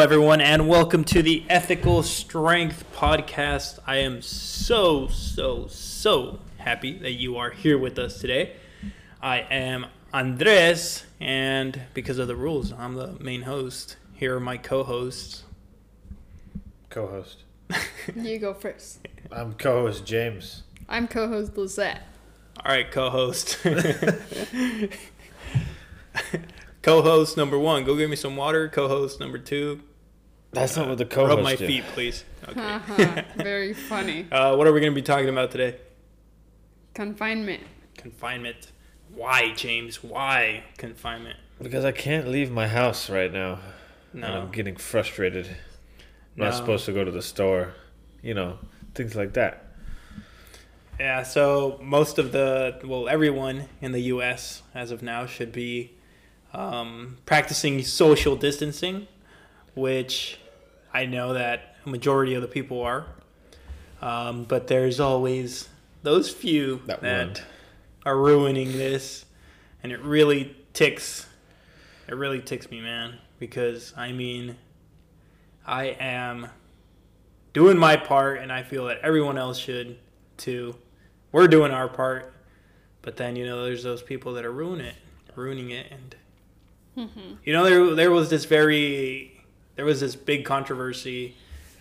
Hello, everyone, and welcome to the Ethical Strength Podcast. I am so, so, so happy that you are here with us today. I am Andres, and because of the rules, I'm the main host. Here are my co hosts. Co-host. You go first. I'm co-host James. I'm co-host Lizette. All right, co host. co host number one, go get me some water. Co host number two, That's not what the co-host rub my do. feet, please. Okay. Very funny. Uh, what are we going to be talking about today? Confinement. Confinement. Why, James? Why confinement? Because I can't leave my house right now. And No. I'm getting frustrated. I'm not supposed to go to the store. You know, things like that. Yeah, so most of the, well, everyone in the U.S. as of now should be um, practicing social distancing, which I know that a majority of the people are. Um, but there's always those few That that, are ruining this, and it really ticks. It really ticks me, man, because I mean, I am doing my part, and I feel that everyone else should too. We're doing our part, but then you know, there's those people that are ruining it, ruining it, and you know, there there was this very, there was this big controversy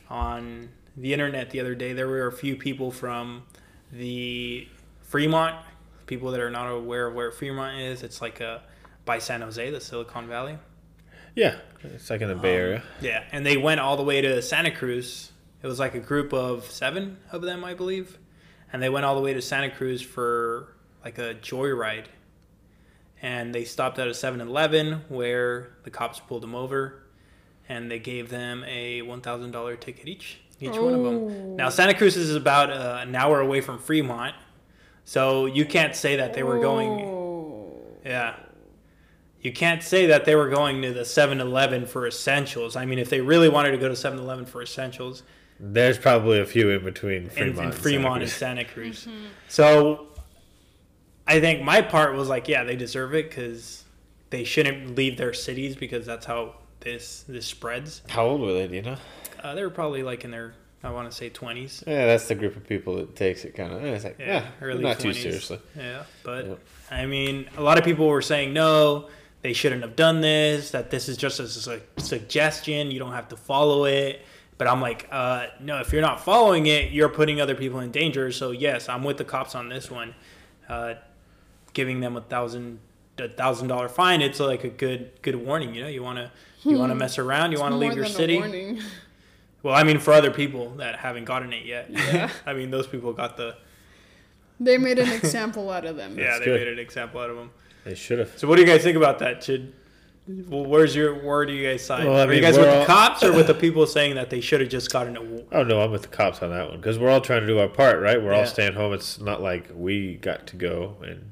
on the internet the other day. There were a few people from the Fremont, people that are not aware of where Fremont is. It's like a by San Jose, the Silicon Valley. Yeah, it's like in the Bay Um, Area. Yeah, and they went all the way to Santa Cruz. It was like a group of seven of them, I believe, and they went all the way to Santa Cruz for like a joyride. And they stopped at a 7-Eleven where the cops pulled them over, and they gave them a one thousand dollar ticket each, each one of them. Oh. Now Santa Cruz is about uh, an hour away from Fremont, so you can't say that they were going. Oh. Yeah. You can't say that they were going to the 7 Eleven for essentials. I mean, if they really wanted to go to 7 Eleven for essentials, There's probably a few in between Fremont, in and Fremont and Santa Santa Cruz. So I think my part was like, yeah, they deserve it because they shouldn't leave their cities because that's how this this spreads. How old were they? Do you know? Uh, they were probably like in their, I want to say 20s. Yeah, that's the group of people that takes it kind of. It's like, Yeah, yeah, early not 20s. too seriously. Yeah, but Yep. I mean, a lot of people were saying no, they shouldn't have done this. That this is just a su- suggestion. You don't have to follow it. But I'm like, uh, no, if you're not following it, you're putting other people in danger. So yes, I'm with the cops on this one. Uh, giving them a thousand a thousand dollar fine. It's like a good good warning. You know, you want to you want to mess around. You want to leave your city. Well, I mean, for other people that haven't gotten it yet. Yeah. I mean, those people got the They made an example out of them. yeah. That's They good. made an example out of them. They should have. So what do you guys think about that? Should well, where's your where do you guys side? Well, I Are you guys we're with the cops or with the people saying that they should have just gotten a Oh no, I'm with the cops on that one because we're all trying to do our part, right? We're Yeah. all staying home. It's not like we got to go and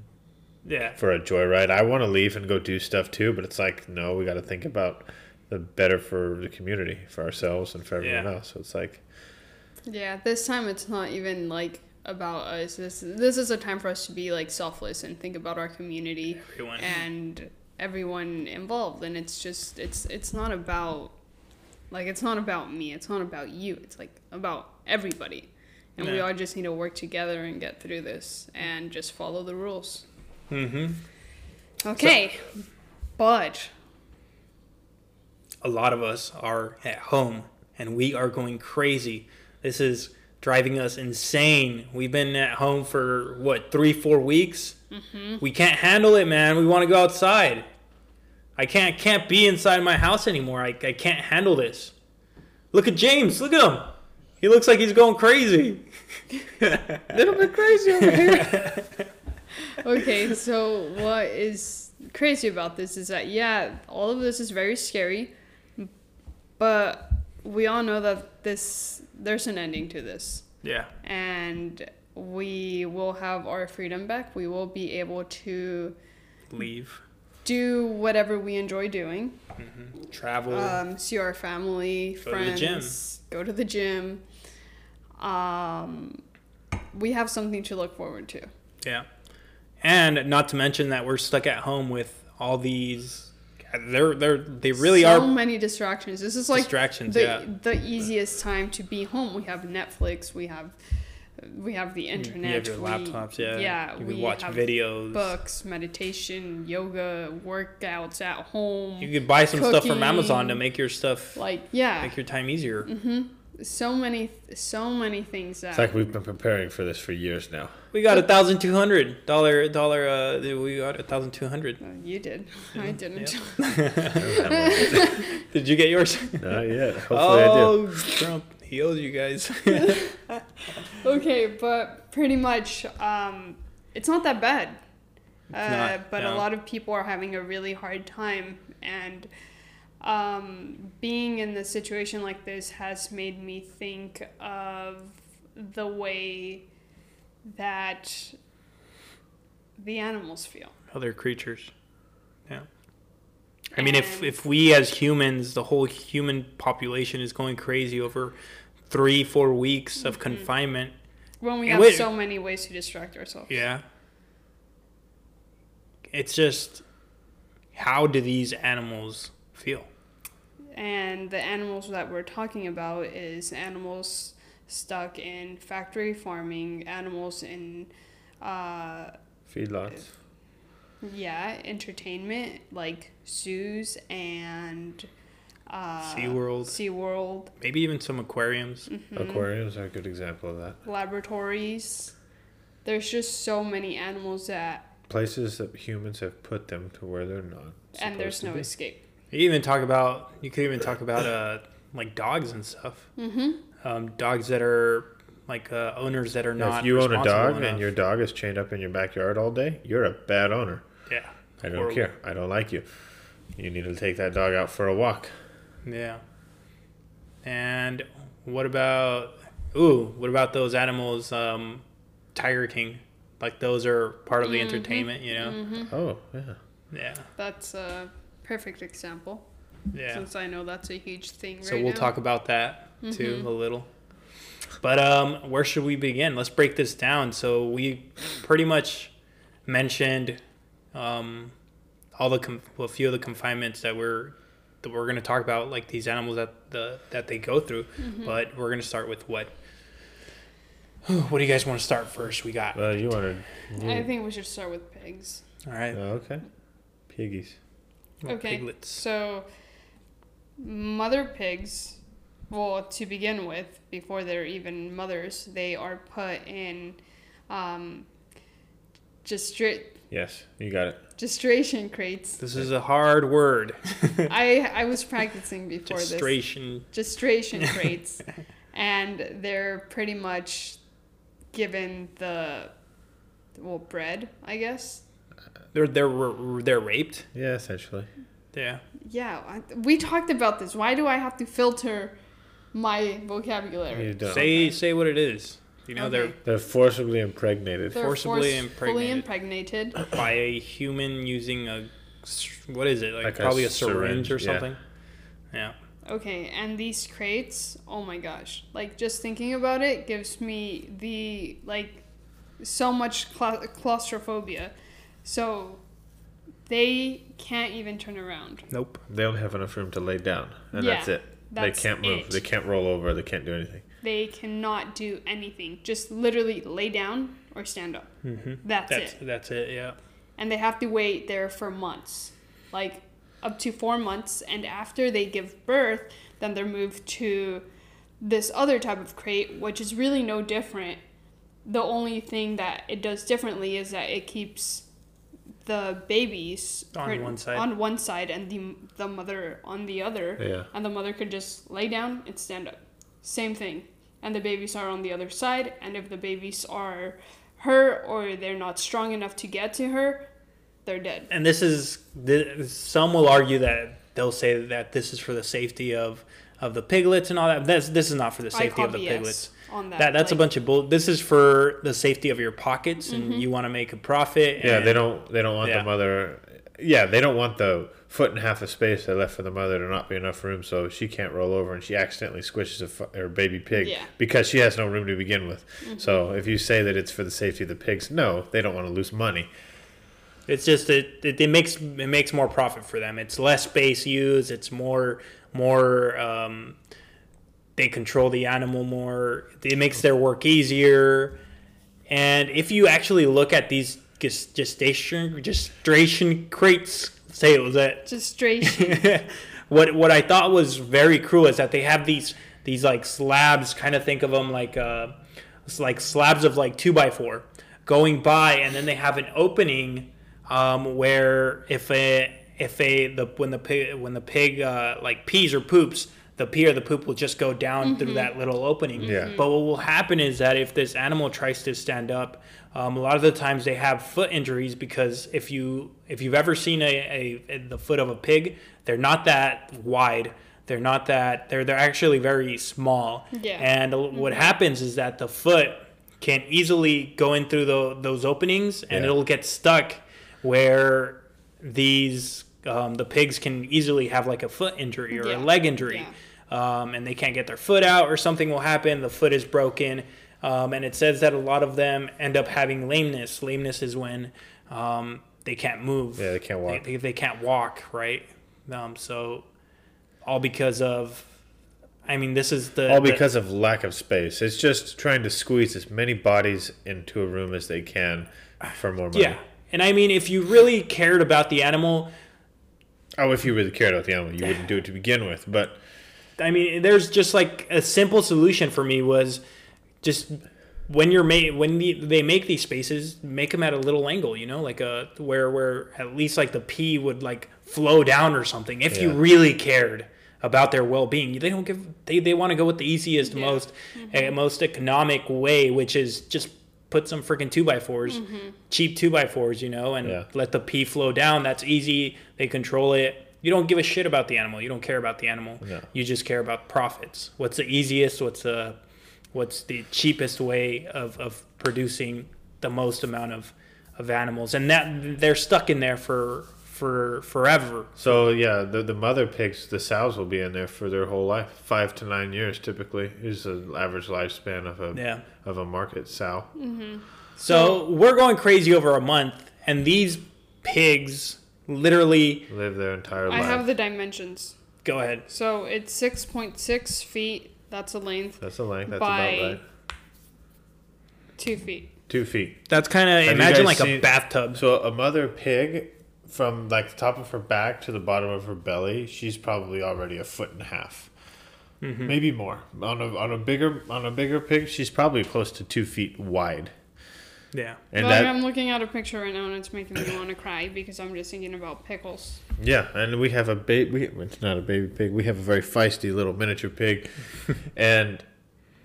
yeah for a joyride. I want to leave and go do stuff too, but it's like no, we got to think about the better for the community, for ourselves, and for everyone Yeah. else. So it's like Yeah, this time it's not even like about us. This this is a time for us to be like selfless and think about our community everyone and everyone involved. And it's just it's it's not about like it's not about me. It's not about you. It's like about everybody. And we all just need to work together and get through this and just follow the rules. Mm-hmm. Okay. but a lot of us are at home and we are going crazy. This is driving us insane. We've been at home for what three four weeks. Mm-hmm. We can't handle it, man. We want to go outside. I can't can't be inside my house anymore. I, I can't handle this. Look at James. Look at him. He looks like he's going crazy. little bit crazy over here. okay, so what is crazy about this is that yeah, all of this is very scary, but we all know that this there's an ending to this, Yeah. and we will have our freedom back. We will be able to Leave. do whatever we enjoy doing. Travel. Um, see our family, Go to the gym. friends, go to the gym. Um, we have something to look forward to. Yeah. And not to mention that we're stuck at home with all these they're they're they really so are many distractions. This is like distractions. the yeah, the easiest time to be home. We have Netflix. We have we have the you internet. have your we- laptops. Yeah, yeah. You we watch videos. books, meditation, yoga, workouts at home. You could buy some stuff from Amazon to make your stuff like yeah, make your time easier. Mm-hmm. So many so many things that It's like we've been preparing for this for years now. We got a thousand two hundred dollar dollar. Uh, we got a thousand two hundred. Uh, you did. I didn't. Did you get yours? Not yet. Hopefully I do. oh, Trump, he owes you guys. okay, but pretty much, um, it's not that bad. Uh, not, but a lot of people are having a really hard time, and um, being in a situation like this has made me think of the way that the animals feel. Other creatures. Yeah. I mean, if if we as humans, the whole human population is going crazy over three, four weeks of confinement. When we have so many ways to distract ourselves. Yeah. It's just, how do these animals feel? And the animals that we're talking about is animals stuck in factory farming, animals in, uh, Feedlots. yeah, entertainment like zoos and uh, SeaWorld. SeaWorld, Maybe even some aquariums. Mm-hmm. Aquariums are a good example of that. laboratories. There's just so many animals that, Places that humans have put them to where they're not. and there's to no be. escape. You even talk about you could even talk about uh like dogs and stuff. Mm-hmm. Um, dogs that are like uh, owners that are Yeah, not. if you own a dog enough. and your dog is chained up in your backyard all day, you're a bad owner. yeah, I don't Horrible. care. I don't like you. You need to take that dog out for a walk. yeah. And what about ooh? What about those animals? Um, Tiger King, like those are part of the Mm-hmm. entertainment. You know. Oh, yeah. Yeah, That's a perfect example. yeah. Since I know that's a huge thing So right we'll now. talk about that too Mhm. a little. But um, where should we begin? Let's break this down. So we pretty much mentioned um, all the com- well, a few of the confinements that we're that we're going to talk about, like these animals that the that they go through. Mm-hmm. But we're going to start with what. What do you guys want to start first? We got Well, you wanted. I think we should start with pigs. all right. Oh, okay. Piggies. Okay. Piglets. So, mother pigs, well, to begin with, before they're even mothers, they are put in um, gestra- Yes, you got it. Gestation crates. This is a hard word. I I was practicing before this. Gestration. Gestration crates, and they're pretty much given the well bread, I guess. They're they're they're raped. Yeah, essentially. Yeah. Yeah, I, we talked about this. Why do I have to filter my vocabulary? You don't. Say say what it is. You know Okay. They're forcibly impregnated. They're forcibly forcefully impregnated. impregnated. they're by a human using a s- what is it like, Like probably a syringe, syringe, or yeah. something. Yeah. Okay, and these crates, oh my gosh. Like, just thinking about it gives me the, like, so much cla- claustrophobia. So, they can't even turn around. Nope. They don't have enough room to lay down, and Yeah, that's it. that's they can't move. it. They can't roll over. They can't do anything. They cannot do anything. Just literally lay down or stand up. Mm-hmm. That's, That's it. that's it. Yeah. And they have to wait there for months. Like, up to four months. And after they give birth, then they're moved to this other type of crate, which is really no different. The only thing that it does differently is that it keeps the babies On per- one side. on one side and the the mother on the other, Yeah. and the mother could just lay down and stand up. Same thing. And the babies are on the other side, and if the babies are her or they're not strong enough to get to her, they're dead. And this is th- some will argue that they'll say that this is for the safety of of the piglets and all that. This this is not for the safety of the BS piglets. On that. That that's a bunch of bull. This is for the safety of your pockets, and Mm-hmm. you want to make a profit. Yeah, they don't. They don't want Yeah. the mother. Yeah, they don't want the foot and a half of space they left for the mother to not be enough room, so she can't roll over and she accidentally squishes a fu- her baby pig Yeah. because she has no room to begin with. Mm-hmm. So if you say that it's for the safety of the pigs, no, they don't want to lose money. It's just it, it, it makes it makes more profit for them. It's less space used. It's more more. Um, they control the animal more. It makes their work easier. And if you actually look at these gestation gestation crates, say it was that straight. what what I thought was very cruel is that they have these these like slabs. Kind of think of them like uh, it's like slabs of like two by four going by, and then they have an opening um, where if a if a the when the pig when the pig uh, like pees or poops. The pee or the poop will just go down through that little opening. Yeah. But what will happen is that if this animal tries to stand up, um, a lot of the times they have foot injuries because if you if you've ever seen a, a, the foot of a pig, they're not that wide. They're not that they're they're actually very small. Yeah. And what happens is that the foot can easily go in through the, those openings and Yeah. it'll get stuck where these um, the pigs can easily have like a foot injury or Yeah. a leg injury um, and they can't get their foot out or something will happen the foot is broken um, and it says that a lot of them end up having lameness lameness is when um, they can't move Yeah, they can't walk. they, they can't walk right um, so all because of i mean this is the All the- because of lack of space. It's just trying to squeeze as many bodies into a room as they can for more money. yeah and i mean if you really cared about the animal Oh, if you really cared about the animal, you wouldn't do it to begin with. But I mean, there's just like a simple solution for me was just when you're made when the, they make these spaces, make them at a little angle, you know, like a where where at least like the pee would like flow down or something. If you really cared about their well-being, they don't give they they want to go with the easiest, Yeah. most uh, most economic way, which is just put some freaking two by 4s cheap two by fours, you know, and Yeah. let the pee flow down. That's easy. They control it. You don't give a shit about the animal. You don't care about the animal. No. You just care about profits. What's the easiest? What's the what's the cheapest way of, of producing the most amount of, of animals? And that they're stuck in there for for forever. so yeah, the the mother pigs, the sows will be in there for their whole life, five to nine years typically is the average lifespan of a Yeah. of a market sow. Mm-hmm. So we're going crazy over a month, and these pigs literally Live their entire life. I have the dimensions. go ahead. So it's 6.6 feet. That's a length. That's a length. That's by about right. Two feet. Two feet. That's kind of imagine guys like a bathtub. So a mother pig, from like the top of her back to the bottom of her belly, she's probably already a foot and a half, Mm-hmm. maybe more. On a on a bigger on a bigger pig, she's probably close to two feet wide. Yeah. And Like, that I'm looking at a picture right now and it's making me want to cry because I'm just thinking about pickles. yeah, and we have a baby. It's not a baby pig. We have a very feisty little miniature pig, and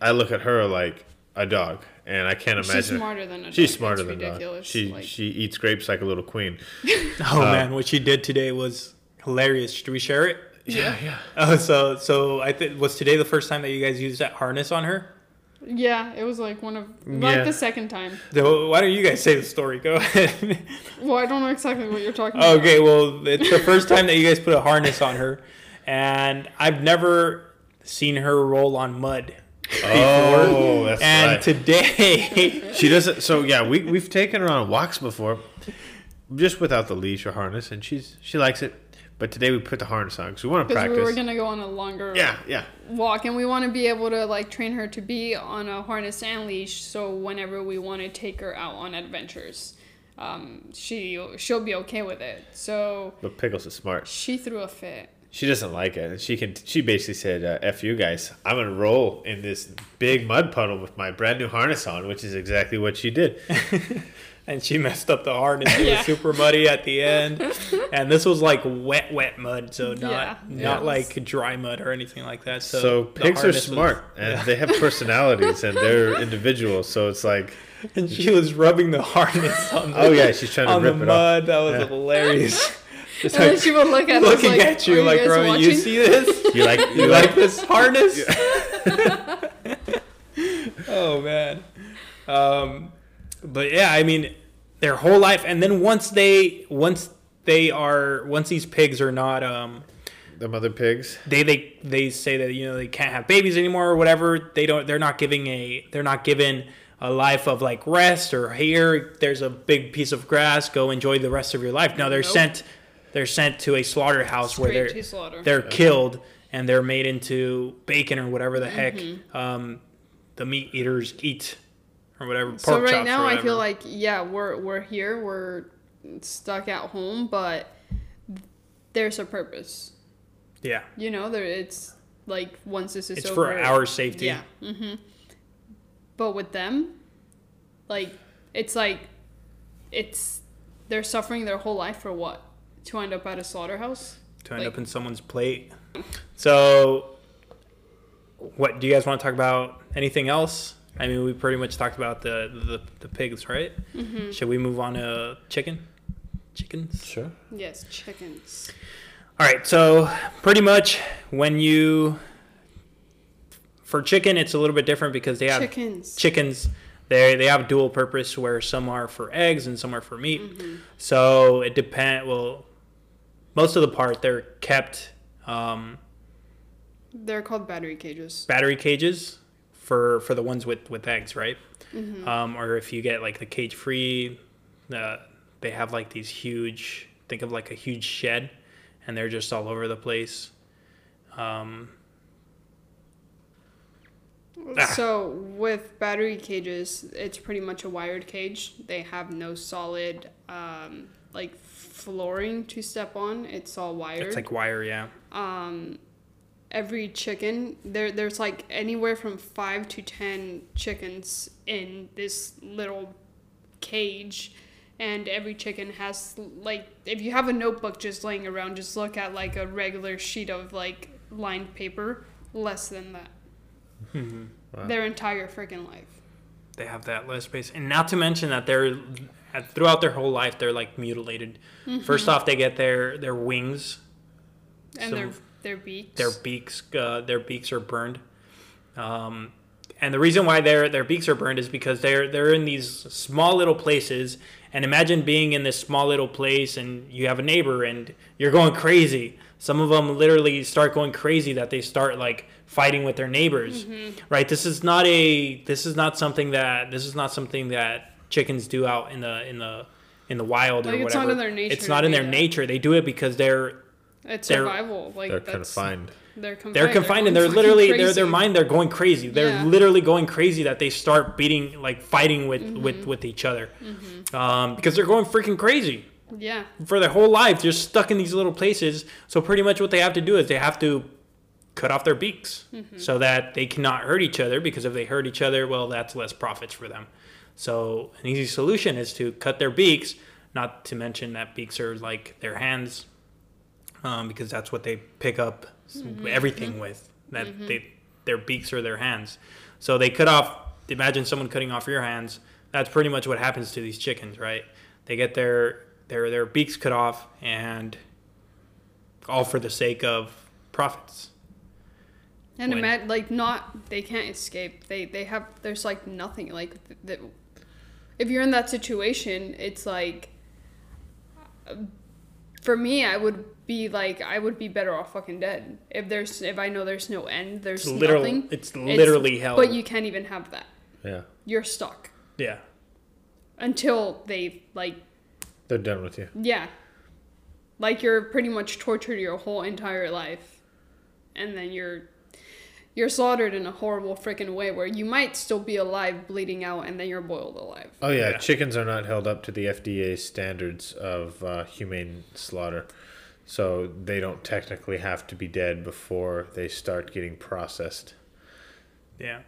I look at her like a dog, and I can't imagine. She's smarter than a dog. She's smarter It's than a dog. ridiculous. She like, she eats grapes like a little queen. Oh Uh, man, what she did today was hilarious. Should we share it? Yeah, yeah. Oh, so so I think was today the first time that you guys used that harness on her? Yeah, it was like one of like Yeah. the second time. So why don't you guys say the story? Go ahead. Well, I don't know exactly what you're talking about. okay, well it's the first time that you guys put a harness on her, and I've never seen her roll on mud. Oh, that's and right. today, She doesn't. So yeah, we we've taken her on walks before, just without the leash or harness, and she's she likes it. But today we put the harness on because we want to Because practice. we were gonna go on a longer yeah, yeah. walk, and we want to be able to like train her to be on a harness and leash. So whenever we want to take her out on adventures, um, she she'll be okay with it. So But Pickles is smart. she threw a fit. She doesn't like it. She can. She basically said, uh, "F you guys. I'm gonna roll in this big mud puddle with my brand new harness on," which is exactly what she did. and she messed up the harness. It Yeah. was super muddy at the end, and this was like wet, wet mud, so not Yeah. not Yeah. like dry mud or anything like that. So, So, pigs are harness was- smart and yeah. they have personalities and they're individuals. So it's like, and she was rubbing the harness on the, oh yeah, she's trying to on the rip it off. mud. That was Yeah. hilarious. Just And then she would look at us looking like, at you "Are like, guys bro, you watching?" see this? You like You like this harness? oh man. Um, but yeah, I mean, their whole life, and then once they once they are once these pigs are not um the mother pigs. they they they say that you know they can't have babies anymore or whatever they don't they're not giving a they're not given a life of like rest or here there's a big piece of grass go enjoy the rest of your life no they're Nope. sent they're sent to a slaughterhouse where they're slaughter. they're killed and they're made into bacon or whatever the heck Mm-hmm. um, the meat eaters eat or whatever so right now I feel like yeah, we're we're here, we're stuck at home, but there's a purpose. yeah You know, there it's like once this is it's over, for our safety Yeah. hmm But with them, like it's like it's they're suffering their whole life for what? To end up at a slaughterhouse? to end Like- up in someone's plate. So, what do you guys want to talk about? Anything else? I mean, we pretty much talked about the the, the pigs, right? Mm-hmm. Should we move on to chicken? Chickens. Sure. Yes, chickens. All right. So, pretty much when you for chicken, it's a little bit different because they have Chickens. chickens they they have dual purpose where some are for eggs and some are for meat Mm-hmm. so it depend well most of the part they're kept um, They're called battery cages. battery cages for for the ones with with eggs right um, or if you get like the cage free uh, they have like these huge think of like a huge shed and they're just all over the place um, Ah. So with battery cages, it's pretty much a wired cage. They have no solid um, like flooring to step on. It's all wired. it's like wire yeah um, every chicken. There there's like anywhere from five to ten chickens in this little cage. And every chicken has like if you have a notebook just laying around just look at like a regular sheet of like lined paper less than that. Mm-hmm. Wow. their entire freaking life. They have that less space. And not to mention that they're throughout their whole life they're like mutilated. Mm-hmm. First off they get their their wings. And So their their beaks? Their beaks uh, their beaks are burned. Um, and the reason why their their beaks are burned is because they're they're in these small little places. And imagine being in this small little place and you have a neighbor and you're going crazy. Some of them literally start going crazy that they start like fighting with their neighbors. Right? This is not a this is not something that this is not something that chickens do out in the in the in the wild Like, or it's not whatever. in their nature it's not in their that. nature. They do it because they're it's they're- survival like They're that's confined. they're confined they're confined and they're literally fucking their their crazy. mind they're going crazy they're Yeah. literally going crazy that they start beating like fighting with Mm-hmm. with with each other um, because they're going freaking crazy yeah for their whole life they're stuck in these little places so pretty much what they have to do is they have to cut off their beaks Mm-hmm. so that they cannot hurt each other because if they hurt each other well that's less profits for them so an easy solution is to cut their beaks not to mention that beaks are like their hands um, because that's what they pick up s- everything with. That they their beaks or their hands. So they cut off. Imagine someone cutting off your hands. That's pretty much what happens to these chickens, right? They get their their their beaks cut off, and all for the sake of profits. And when- imagine, like, not they can't escape. They they have there's like nothing like that. If you're in that situation, it's like. uh, For me, I would be like I would be better off fucking dead. If there's if I know there's no end, there's It's literally nothing. it's literally hell. But you can't even have that. Yeah. You're stuck yeah. until they like They're done with you. yeah, like you're pretty much tortured your whole entire life, and then you're you're slaughtered in a horrible freaking way where you might still be alive, bleeding out, and then you're boiled alive. Oh yeah, Yeah. chickens are not held up to the FDA standards of uh, humane slaughter, so they don't technically have to be dead before they start getting processed. Yeah.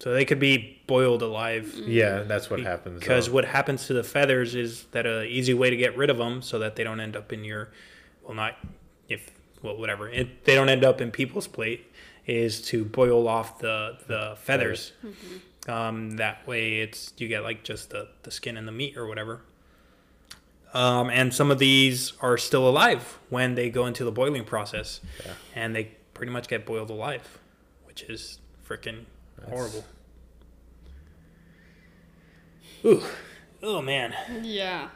So they could be boiled alive. Yeah, that's what happens. Because though. what happens to the feathers is that a easy way to get rid of them so that they don't end up in your, well, not if well whatever it, they don't end up in people's plate is to boil off the the feathers. Um, that way it's you get like just the the skin and the meat or whatever. Um, and some of these are still alive when they go into the boiling process, Yeah. and they pretty much get boiled alive, which is freaking horrible. Ooh, oh man. Yeah.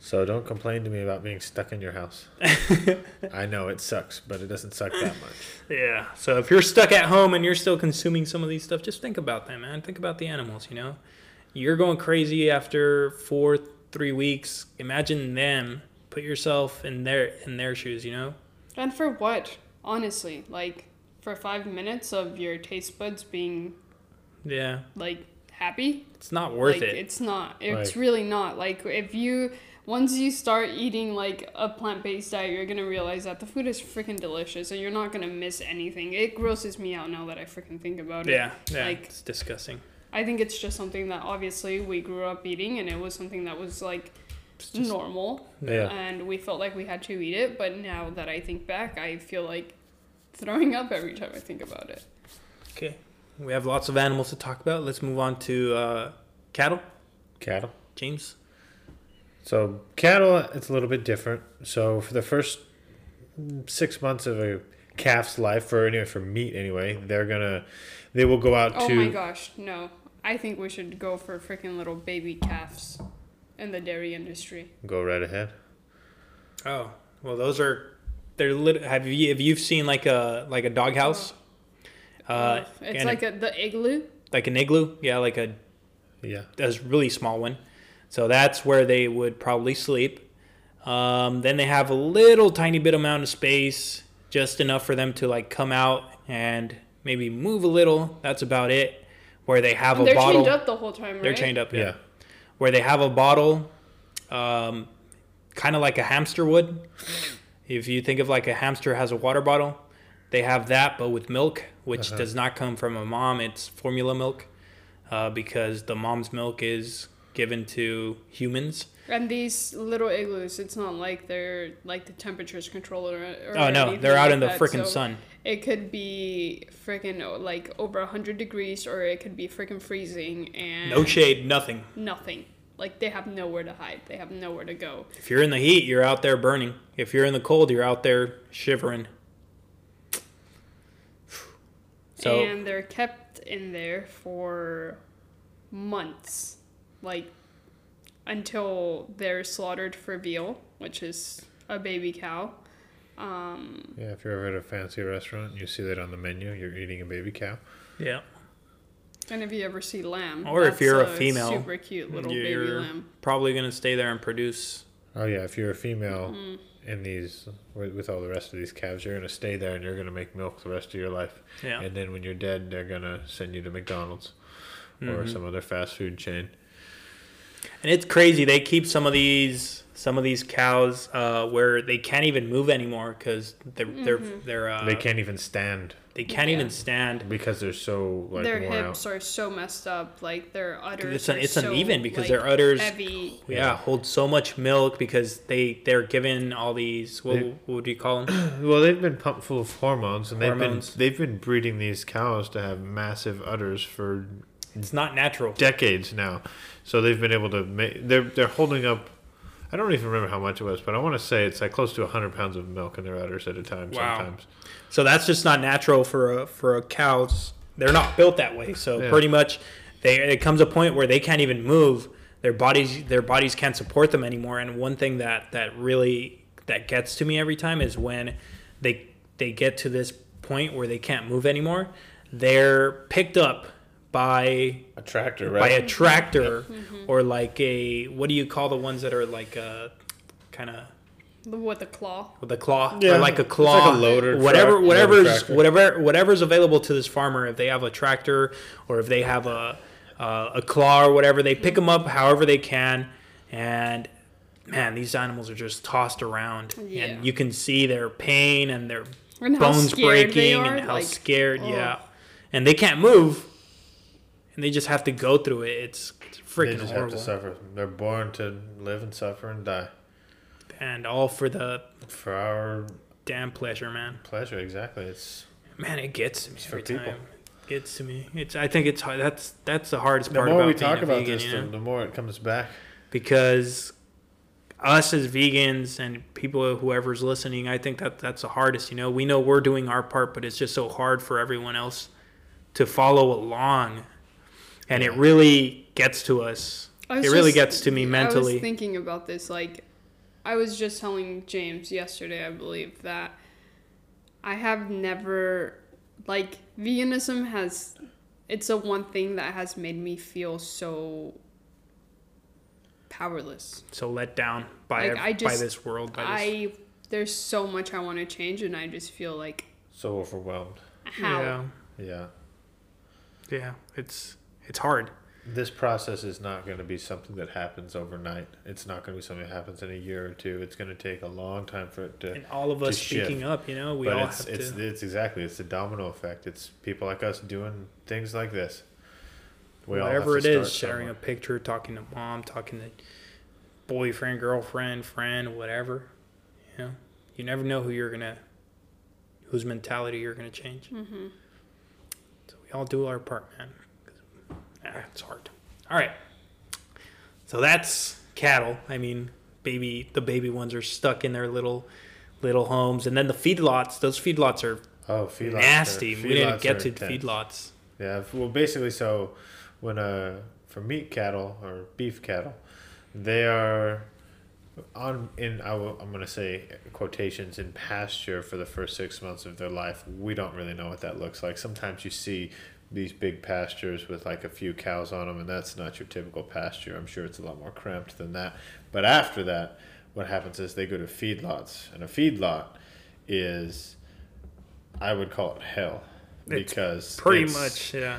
So don't complain to me about being stuck in your house. I know it sucks, but it doesn't suck that much. Yeah. So if you're stuck at home and you're still consuming some of these stuff, just think about that, man. Think about the animals, you know? You're going crazy after four, three weeks. Imagine them. Put yourself in their in their shoes, you know? And for what? Honestly, like for five minutes of your taste buds being Yeah. like happy, It's not worth like, it. It's not. It's Right. really not. Like if you once you start eating like a plant based diet, you're gonna realize that the food is freaking delicious, and you're not gonna miss anything. It grosses me out now that I freaking think about it. yeah. Yeah. Like it's disgusting. I think it's just something that obviously we grew up eating, and it was something that was like just, normal, Yeah. and we felt like we had to eat it. But now that I think back, I feel like throwing up every time I think about it. okay. We have lots of animals to talk about. Let's move on to uh, cattle. Cattle. James. So cattle, it's a little bit different. So for the first six months of a calf's life, for anyway for meat anyway, they're gonna they will go out Oh to Oh my gosh, no! I think we should go for freaking little baby calves in the dairy industry. go right ahead. Oh, well, those are they're lit. Have you have you seen like a like a doghouse? Uh, it's like a, the igloo. like an igloo, yeah, like a Yeah. a really small one. So that's where they would probably sleep. Um, then they have a little tiny bit amount of space, just enough for them to like come out and maybe move a little. That's about it. Where they have a They're bottle. chained up the whole time, right? They're chained up, yeah. Yeah. Where they have a bottle, um, kind of like a hamster would. If you think of like a hamster has a water bottle, they have that, but with milk, which Uh-huh. does not come from a mom. It's formula milk, uh, because the mom's milk is given to humans. And these little igloos, it's not like they're like the temperature's controlled or, or Oh no, they're out like in the freaking so sun. It could be freaking like over 100 degrees or it could be freaking freezing and No shade, nothing. nothing. Like they have nowhere to hide. They have nowhere to go. If you're in the heat, you're out there burning. If you're in the cold, you're out there shivering. So and they're kept in there for months. Like until they're slaughtered for veal, which is a baby cow. Um, Yeah. If you're ever at a fancy restaurant and you see that on the menu, you're eating a baby cow. yeah, and if you ever see lamb, Or if you're a female, super cute little baby you're lamb. probably gonna stay there and produce. Oh yeah. If you're a female Mm. in these with, with all the rest of these calves, you're gonna stay there and you're gonna make milk the rest of your life. Yeah. And then when you're dead, they're gonna send you to McDonald's or Mhm. some other fast food chain. And it's crazy. They keep some of these some of these cows uh, where they can't even move anymore because they're they're they're uh, they can't even stand they can't Yeah. even stand. because they're so like their worn hips out. are so messed up. Like their udders. It's un- are it's so, uneven because like, their udders heavy. yeah, Yeah. hold so much milk because they they're given all these what, They- what would you call them? Well, they've been pumped full of hormones, and Hormones. they've been they've been breeding these cows to have massive udders for It's not natural. decades now. So they've been able to make they're they're holding up. I don't even remember how much it was, but I want to say it's like close to hundred pounds of milk in their udders at a time. Wow. Sometimes. So that's just not natural for a for a cows. They're not built that way. So Yeah. pretty much, they it comes a point where they can't even move. Their bodies their bodies can't support them anymore. And one thing that that really that gets to me every time is when they they get to this point where they can't move anymore. They're picked up by A tractor, by a tractor or like a what do you call the ones that are like uh kind of The- With the claw. with a claw? Yeah, or like a it's claw like a loader whatever truck, loader whatever's tractor. whatever whatever's available to this farmer if they have a tractor or if they have a uh, a claw or whatever they pick them up however they can. And man these animals are just tossed around. Yeah. and you can see their pain and their And bones breaking and how like, scared oh. yeah. And they can't move and they just have to go through it it's, it's they just horrible. Have to suffer. They're born to live and suffer and die and all for the for our damn pleasure man pleasure. Exactly. It's Man, it gets to me every people. time. It gets to me. It's. I think it's hard. That's that's the hardest the part more about we talk about vegan, this, you the, know? the more it comes back. because us as vegans and people whoever's listening, I think that that's the hardest. You know, we know we're doing our part, but it's just so hard for everyone else to follow along, and it really gets to us. It really just- gets to me mentally. I mentally. was thinking about this. Like, I was just telling James yesterday, I believe, that I have never like veganism has it's the one thing that has made me feel so powerless. So let down by Like, ev- I by just- this world. By this. I there's so much I want to change and I just feel like So overwhelmed. how Yeah, Yeah. yeah. It's it's hard. This process is not going to be something that happens overnight. It's not going to be something that happens in a year or two. It's going to take a long time for it to. And all of to us shift. speaking up, you know, we but all it's have it's to. it's exactly it's the domino effect. It's people like us doing things like this. We all have whatever to it is, start sharing a picture, talking to mom, talking to boyfriend, girlfriend, friend, whatever. You know, you never know who you're gonna, whose mentality you're gonna change. hmm So we all do our part, man. It's hard. All right. So that's cattle. I mean, baby, the baby ones are stuck in their little, little homes, and then the feedlots. Those feedlots are Oh, feedlots. are- nasty. we didn't get to intense. feedlots. Yeah, well, basically, so when uh for meat cattle or beef cattle, they are on in I will, I'm gonna say quotations in pasture for the first six months of their life. We don't really know what that looks like. Sometimes you see these big pastures with like a few cows on them, and that's not your typical pasture. I'm sure it's a lot more cramped than that. But after that, what happens is they go to feedlots, and a feedlot is I would call it hell It's because Pretty much, yeah.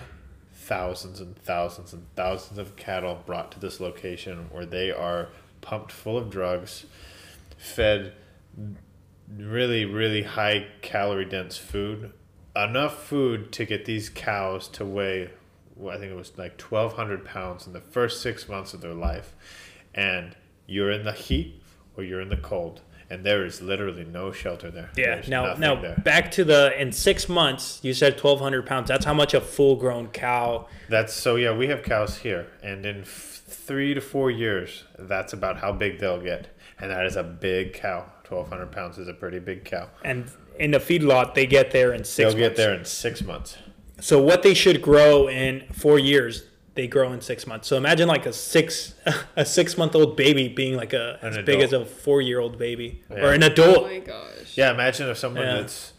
thousands and thousands and thousands of cattle brought to this location where they are pumped full of drugs, fed really, really high calorie dense food, enough food to get these cows to weigh, well, I think it was like 1,200 pounds in the first six months of their life. And you're in the heat or you're in the cold. And there is literally no shelter there. Yeah. There's now, now there. back to the in six months. You said twelve hundred pounds. That's how much a full grown cow. That's so yeah, we have cows here, and in f- three to four years, that's about how big they'll get, and that is a big cow. Twelve hundred pounds is a pretty big cow. And in the feedlot, they get there in 6 they'll months. get there in six months. So what they should grow in four years, they grow in six months. So imagine like a six a six month old baby being like a An as big as adult. a four year old baby Yeah. or an adult. Oh my gosh. Yeah, imagine if someone Yeah. that's,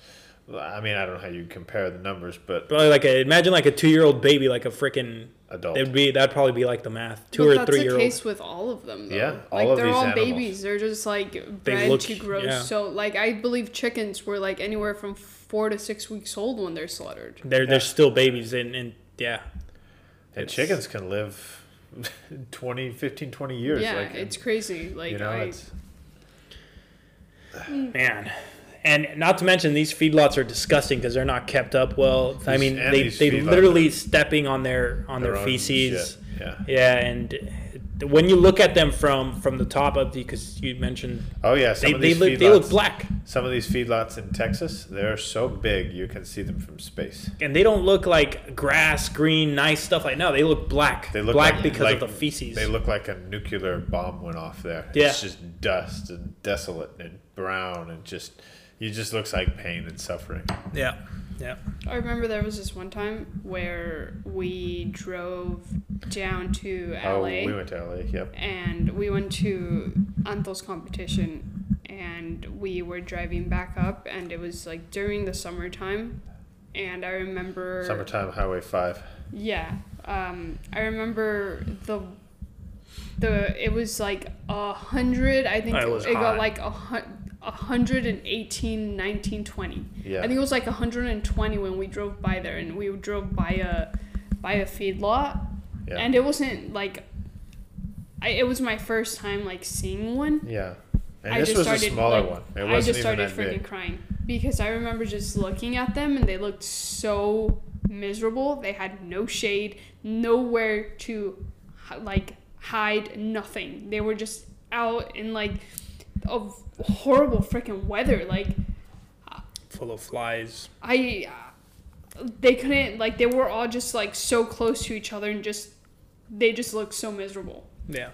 I mean, I don't know how you compare the numbers, but Probably like a imagine like a two year old baby, like a freaking. Adult. It'd be that'd probably be like the math. Two but or that's three the year old. case with all of them, though. Yeah, all like of they're these all animals. babies. They're just like bred look- to grow. yeah. So, like, I believe chickens were like anywhere from four to six weeks old when they're slaughtered. They're Yeah. they're still babies and, and yeah. and it's- chickens can live 20, 15, 20 years. yeah, like, it's crazy. Like, you know, I, it's, Man. And not to mention these feedlots are disgusting because they're not kept up well. I mean, and they they feedlots literally stepping on their on their, own feces. Yeah. Yeah, and when you look at them from from the top up, because you mentioned Oh yeah, some they of they these look they look feedlots- black, Some of these feedlots in Texas, they're so big you can see them from space. and they don't look like grass, green, nice stuff like no, they look black. They look black like, because like- of the feces. They look like a nuclear bomb went off there. Yeah. It's just dust and desolate and brown and just it just looks like pain and suffering. yeah, yeah. I remember there was this one time where we drove down to LA. Oh, we went to LA. Yep. and we went to Anto's competition and we were driving back up and it was like during the summertime and I remember Summertime Highway Five. yeah um I remember the the it was like a hundred I think it it, got like a hundred and eighteen nineteen twenty Yeah. I think it was like 120 when we drove by there, and we drove by a by a feedlot, Yeah. and it wasn't like. I, it was my first time like seeing one. yeah. And I this just was started a smaller like, one. It wasn't I just started freaking big. crying because I remember just looking at them and they looked so miserable. They had no shade, nowhere to like hide, nothing. They were just out in like of horrible freaking weather. Like Full of flies. I they couldn't like they were all just like so close to each other and just they just looked so miserable. Yeah.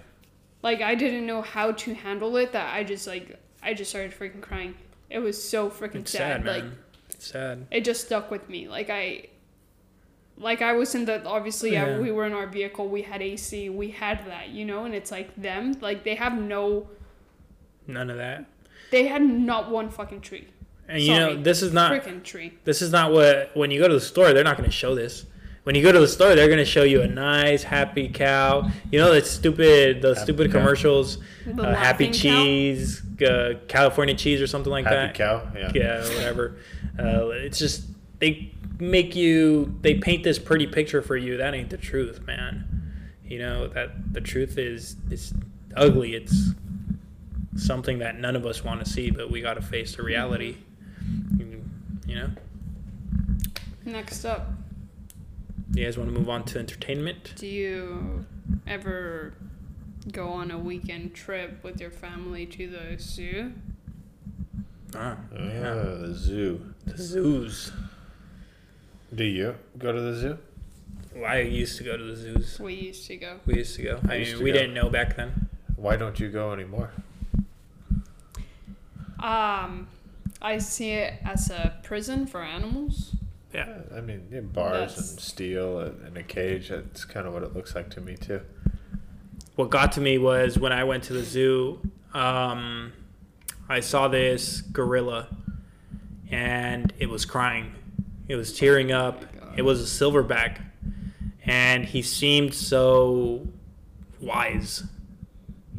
Like I didn't know how to handle it that I just like I just started freaking crying. It was so freaking It's sad. sad, Like. It's sad. it just stuck with me. Like I like I was in the obviously yeah. Yeah. we were in our vehicle, we had AC, we had that, you know, and it's like them, like they have no None of that. They had not one fucking tree. And you know, this is not Freaking tree. this is not what when you go to the store, they're not going to show this. When you go to the store, they're going to show you a nice happy cow. You know that stupid those Happy stupid cow. commercials, The uh, happy cow? cheese, uh, California cheese or something like Happy that. cow. Yeah. yeah, whatever. Uh, it's just they make you they paint this pretty picture for you. That ain't the truth, man. You know that the truth is it's ugly. It's something that none of us want to see, but we got to face the reality. You, you know. Next up, You guys want to move on to entertainment? do you ever go on a weekend trip with your family to the zoo? Ah, Ah, yeah. the zoo. The zoos. Do you go to the zoo? Well, I used to go to the zoos. We used to go. We used to go. I used mean, to we go. didn't know back then. Why don't you go anymore? Um, I see it as a prison for animals. Yeah. I mean, yeah, bars That's- and steel and in a cage. That's kind of what it looks like to me too. what got to me was when I went to the zoo. Um, I saw this gorilla, and it was crying. It was tearing up. God. It was a silverback, and he seemed so wise.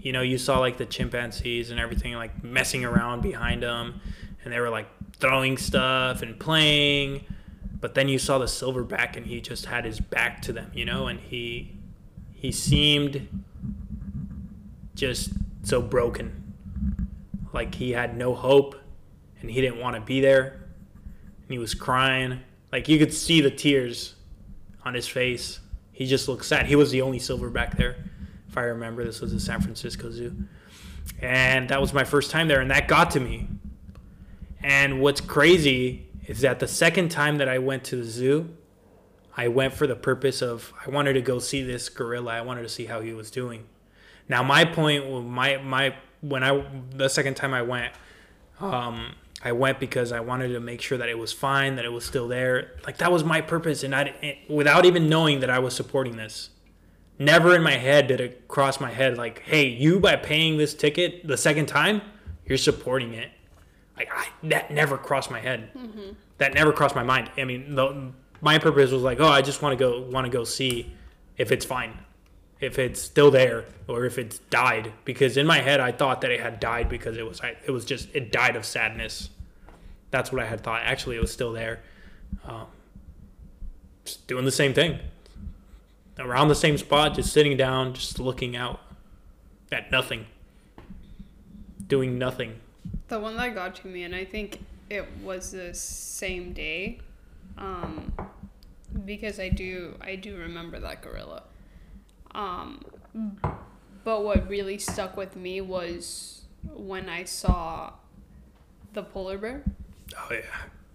You know, you saw like the chimpanzees and everything like messing around behind them, and they were like throwing stuff and playing. But then you saw the silverback, and he just had his back to them. You know, and he he seemed just so broken. Like he had no hope and he didn't want to be there. And he was crying. Like you could see the tears on his face. He just looked sad. He was the only silverback there. If I remember, this was the San Francisco Zoo. And that was my first time there, and that got to me. And what's crazy is that the second time that I went to the zoo, I went for the purpose of I wanted to go see this gorilla. I wanted to see how he was doing. Now my point, my my when I the second time I went, um, I went because I wanted to make sure that it was fine, that it was still there. Like that was my purpose, and I without even knowing that I was supporting this. Never in my head did it cross my head like, hey, you by paying this ticket the second time, you're supporting it. Like I, that never crossed my head. That never crossed my mind. I mean, the, my purpose was like, oh, I just want to go want to go see if it's fine, if it's still there, or if it's died. Because in my head, I thought that it had died because it was I, it was just it died of sadness. That's what I had thought. Actually, it was still there, um, just doing the same thing, around the same spot, just sitting down, just looking out at nothing, doing nothing. The one that got to me, and I think it was the same day, um, because I do I do remember that gorilla. Um, but what really stuck with me was when I saw the polar bear, Oh yeah,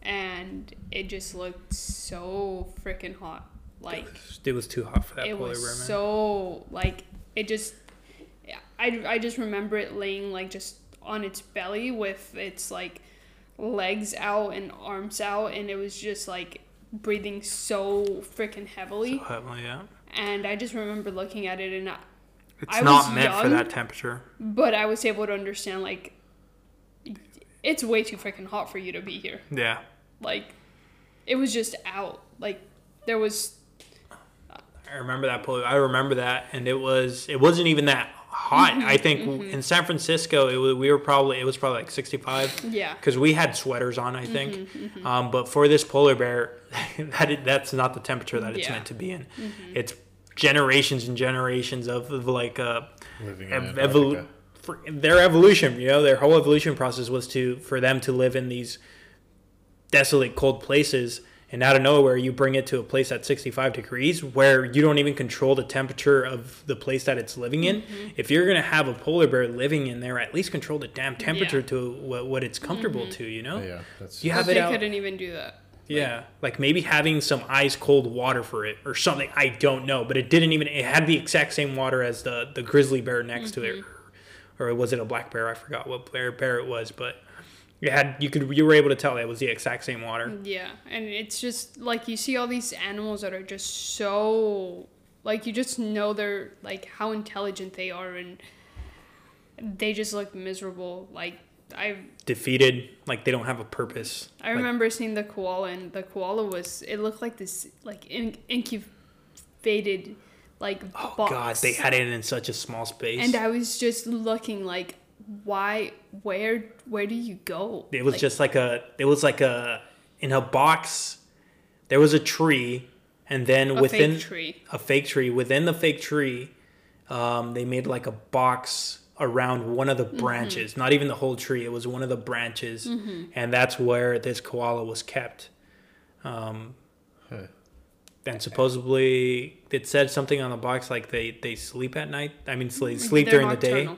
and it just looked so freaking hot. Like it was too hot for that it polar was so like it just I, I just remember it laying like just on its belly with its like legs out and arms out and it was just like breathing so freaking heavily So heavily, yeah. and i just remember looking at it and I, It's I not meant for that temperature. but i was able to understand like it's way too freaking hot for you to be here Yeah. like it was just out like there was I remember that polar. I remember that, and it was it wasn't even that hot. Mm-hmm, I think in San Francisco, it was, we were probably it was probably like sixty five yeah because we had sweaters on. I think, Mm-hmm, um, but for this polar bear, that is, that's not the temperature that it's Yeah. meant to be in. Mm-hmm. It's generations and generations of, of like uh, Living ev- evolu- their evolution. You know, their whole evolution process was to for them to live in these desolate, cold places. And out of nowhere, you bring it to a place at 65 degrees where you don't even control the temperature of the place that it's living in. Mm-hmm. If you're going to have a polar bear living in there, at least control the damn temperature Yeah. to what, what it's comfortable Mm-hmm. to, you know? Yeah, that's You but have they it out. couldn't even do that Yeah, like maybe having some ice cold water for it or something. I don't know, but it didn't even. It had the exact same water as the the grizzly bear next to it, or was it a black bear? I forgot what bear bear it was, but it had. You could you were able to tell it was the exact same water. Yeah, and it's just like you see all these animals that are just so like you just know they're like how intelligent they are and they just look miserable. Like I Defeated, like they don't have a purpose. I Like, remember seeing the koala, and the koala was it looked like this like in, incubated like oh box. god, they had it in such a small space. And I was just looking like, why? Where? Where do you go? It was Like, just like a. It was like a in a box. There was a tree, and then a within fake tree. a fake tree. Within the fake tree, um, they made like a box around one of the Mm-hmm. branches. Not even the whole tree. It was one of the branches, and that's where this koala was kept. Um, Huh. and supposedly, it said something on the box like they they sleep at night. I mean, sleep, sleep They're during the day.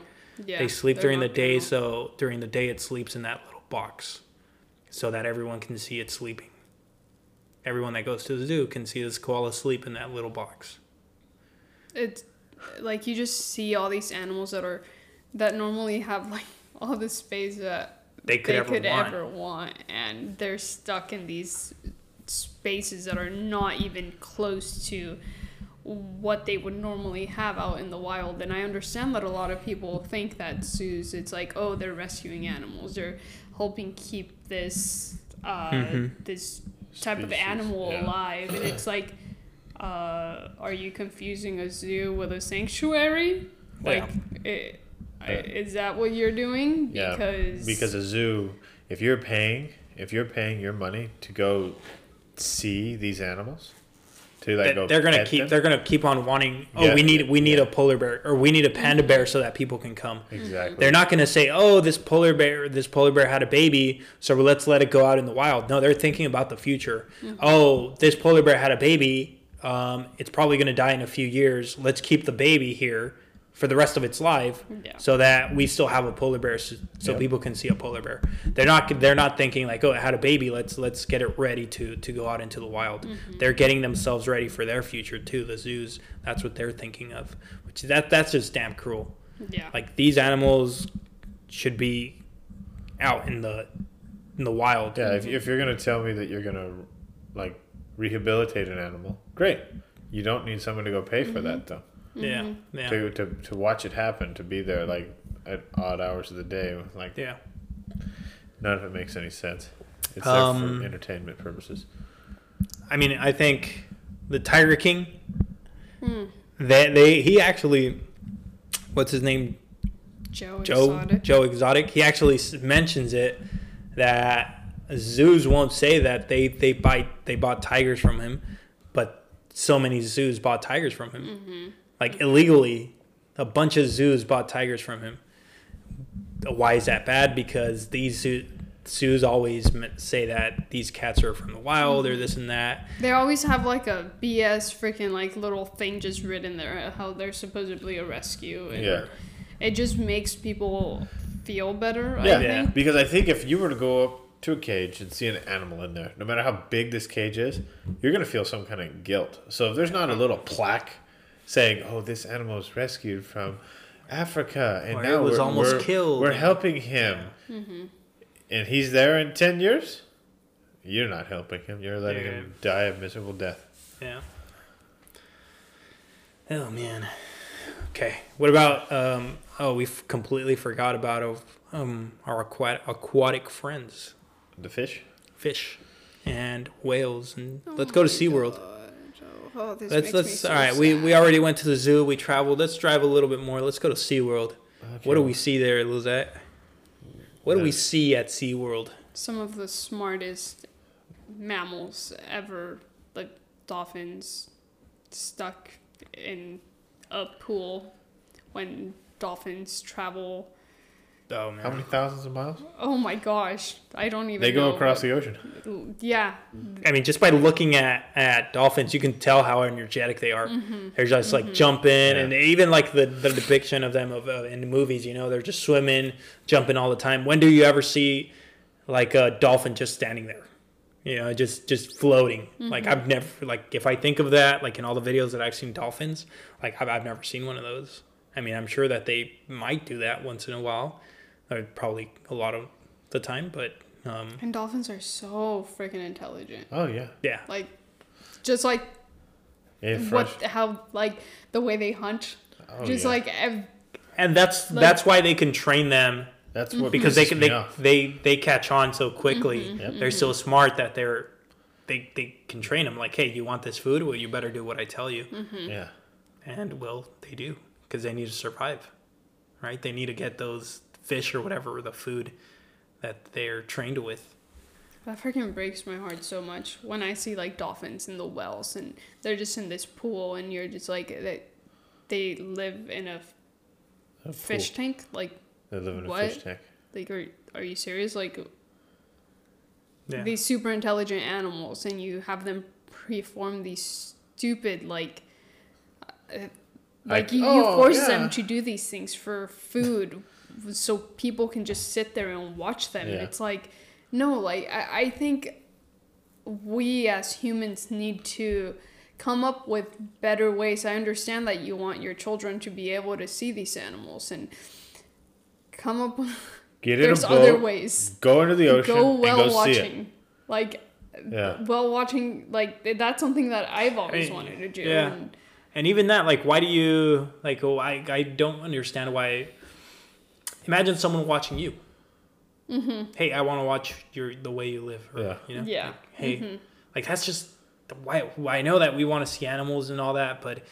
Yeah, they sleep during the day, so during the day it sleeps in that little box, so that everyone can see it sleeping. Everyone that goes to the zoo can see this koala sleep in that little box. it's like you just see all these animals that are that normally have like all the space that They could they ever could want. ever want, and they're stuck in these spaces that are not even close to what they would normally have out in the wild. And I understand that a lot of people think that zoos, it's like, oh, they're rescuing animals, they're helping keep this uh, Mhm. this type of animal yeah. alive, and it's like. Uh, are you confusing a zoo with a sanctuary? Like, it, Yeah. is that what you're doing? Yeah, Because Because a zoo, if you're paying, if you're paying your money to go see these animals, to like That- go, they're gonna keep. them, They're gonna keep on wanting. Oh, Yeah. we need. We need Yeah. a polar bear, or we need a panda bear, so that people can come. exactly. They're not gonna say, "Oh, this polar bear, this polar bear had a baby, so let's let it go out in the wild." No, they're thinking about the future. Oh, this polar bear had a baby. Um, it's probably gonna die in a few years. Let's keep the baby here for the rest of its life, Yeah. so that we still have a polar bear, so, so Yep. people can see a polar bear. They're not. They're not thinking like, "Oh, it had a baby. Let's let's get it ready to to go out into the wild." Mm-hmm. They're getting themselves ready for their future too. The zoos. That's what they're thinking of. Which that that's just damn cruel. yeah. Like these animals should be out in the in the wild. Yeah, if, if you're gonna tell me that you're gonna like rehabilitate an animal, great. You don't need someone to go pay for that mm-hmm. though. Yeah. Mm-hmm. Yeah. To, to to watch it happen, to be there like at odd hours of the day, like Yeah. none of it makes any sense. It's Um, there for entertainment purposes. I mean, I think the Tiger King. Hmm. They they he actually, what's his name? Joe Joe Exotic. Joe Exotic. He actually mentions it that zoos won't say that they they buy they bought tigers from him, but so many zoos bought tigers from him, Mm-hmm. Like illegally. A bunch of zoos bought tigers from him. Why is that bad? Because these zoo, zoos always say that these cats are from the wild or this and that. They always have like a BS freaking like little thing just written there uh, how they're supposedly a rescue. And Yeah. It just makes people feel better. I Yeah, Yeah. because I think if you were to go up to a cage and see an animal in there, no matter how big this cage is, you're gonna feel some kind of guilt. So if there's not a little plaque saying, "Oh, this animal was rescued from Africa and Or now it was we're, almost we're- killed." we're helping him," and he's there in ten years, you're not helping him. You're letting Yeah. him die a miserable death. Yeah. Oh man. Okay. What about um oh we f- completely forgot about um our aquatic aquatic friends, The fish. fish and whales and let's go to SeaWorld. Oh, this Let's makes let's so all right. We sad. we already went to the zoo. We traveled. Let's drive a little bit more. Let's go to SeaWorld. What do we see there, Lizette? What do we see at SeaWorld? some of the smartest mammals ever, like dolphins, stuck in a pool when dolphins travel. Oh How many thousands of miles? Oh my gosh, I don't even. They go know. across the ocean. Yeah, I mean, just by looking at, at dolphins, you can tell how energetic they are. Mm-hmm. They're just like jumping, and even like the, the depiction of them of, uh, in the movies, you know, they're just swimming, jumping all the time. When do you ever see like a dolphin just standing there? You know, just just floating. Like Mm-hmm. I've never like if I think of that, like in all the videos that I've seen dolphins, like I've, I've never seen one of those. I mean, I'm sure that they might do that once in a while, or probably a lot of the time, but um, and dolphins are so freaking intelligent. Oh yeah. yeah, Like, just like Yeah, fresh. what how like the way they hunt. Oh, just yeah. like ev- and that's Like- that's why they can train them That's what because they can me they, off. they they catch on so quickly. Mm-hmm. Yep. They're so smart that they're they they can train them like, hey, you want this food? Well, you better do what I tell you, Mm-hmm. Yeah. and well, they do because they need to survive, right? They need to get those fish or whatever the food that they're trained with. That freaking breaks my heart so much when I see like dolphins in the wells and they're just in this pool and you're just like they, they live in a A fish pool. tank. Like, They live in a fish tank. like are are you serious? Like Yeah. these super intelligent animals and you have them perform these stupid like. Uh, like Like, you, you oh, force yeah. them to do these things for food so people can just sit there and watch them Yeah. it's like no like I, I think we as humans need to come up with better ways i understand that you want your children to be able to see these animals and come up with Get in there's a boat. other ways Go into the ocean go and well go see it. watching like Yeah. well watching like that's something that i've always I- wanted to do yeah. and And even that, like, why do you like? Oh, I I don't understand why. Imagine someone watching you. Mm-hmm. Hey, I want to watch your the way you live. Or, Yeah. You know. Yeah. Like, hey, mm-hmm. like that's just why. Why I know that we want to see animals and all that, but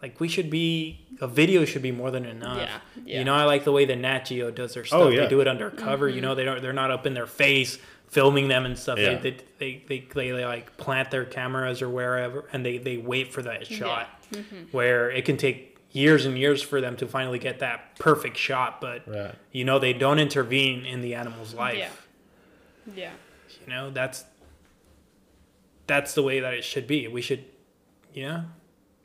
like we should be a video should be more than enough. Yeah, yeah. You know, I like the way the Nat Geo does their oh, stuff. Oh, yeah. They do it undercover. You mm-hmm. know, they don't. They're not up in their face filming them and stuff. Yeah. They, they, they, they, they, they like plant their cameras or wherever, and they they wait for that shot mm-hmm. where it can take years and years for them to finally get that perfect shot. But Right. you know, they don't intervene in the animal's life. Yeah. yeah You know, that's that's the way that it should be. We should, you know,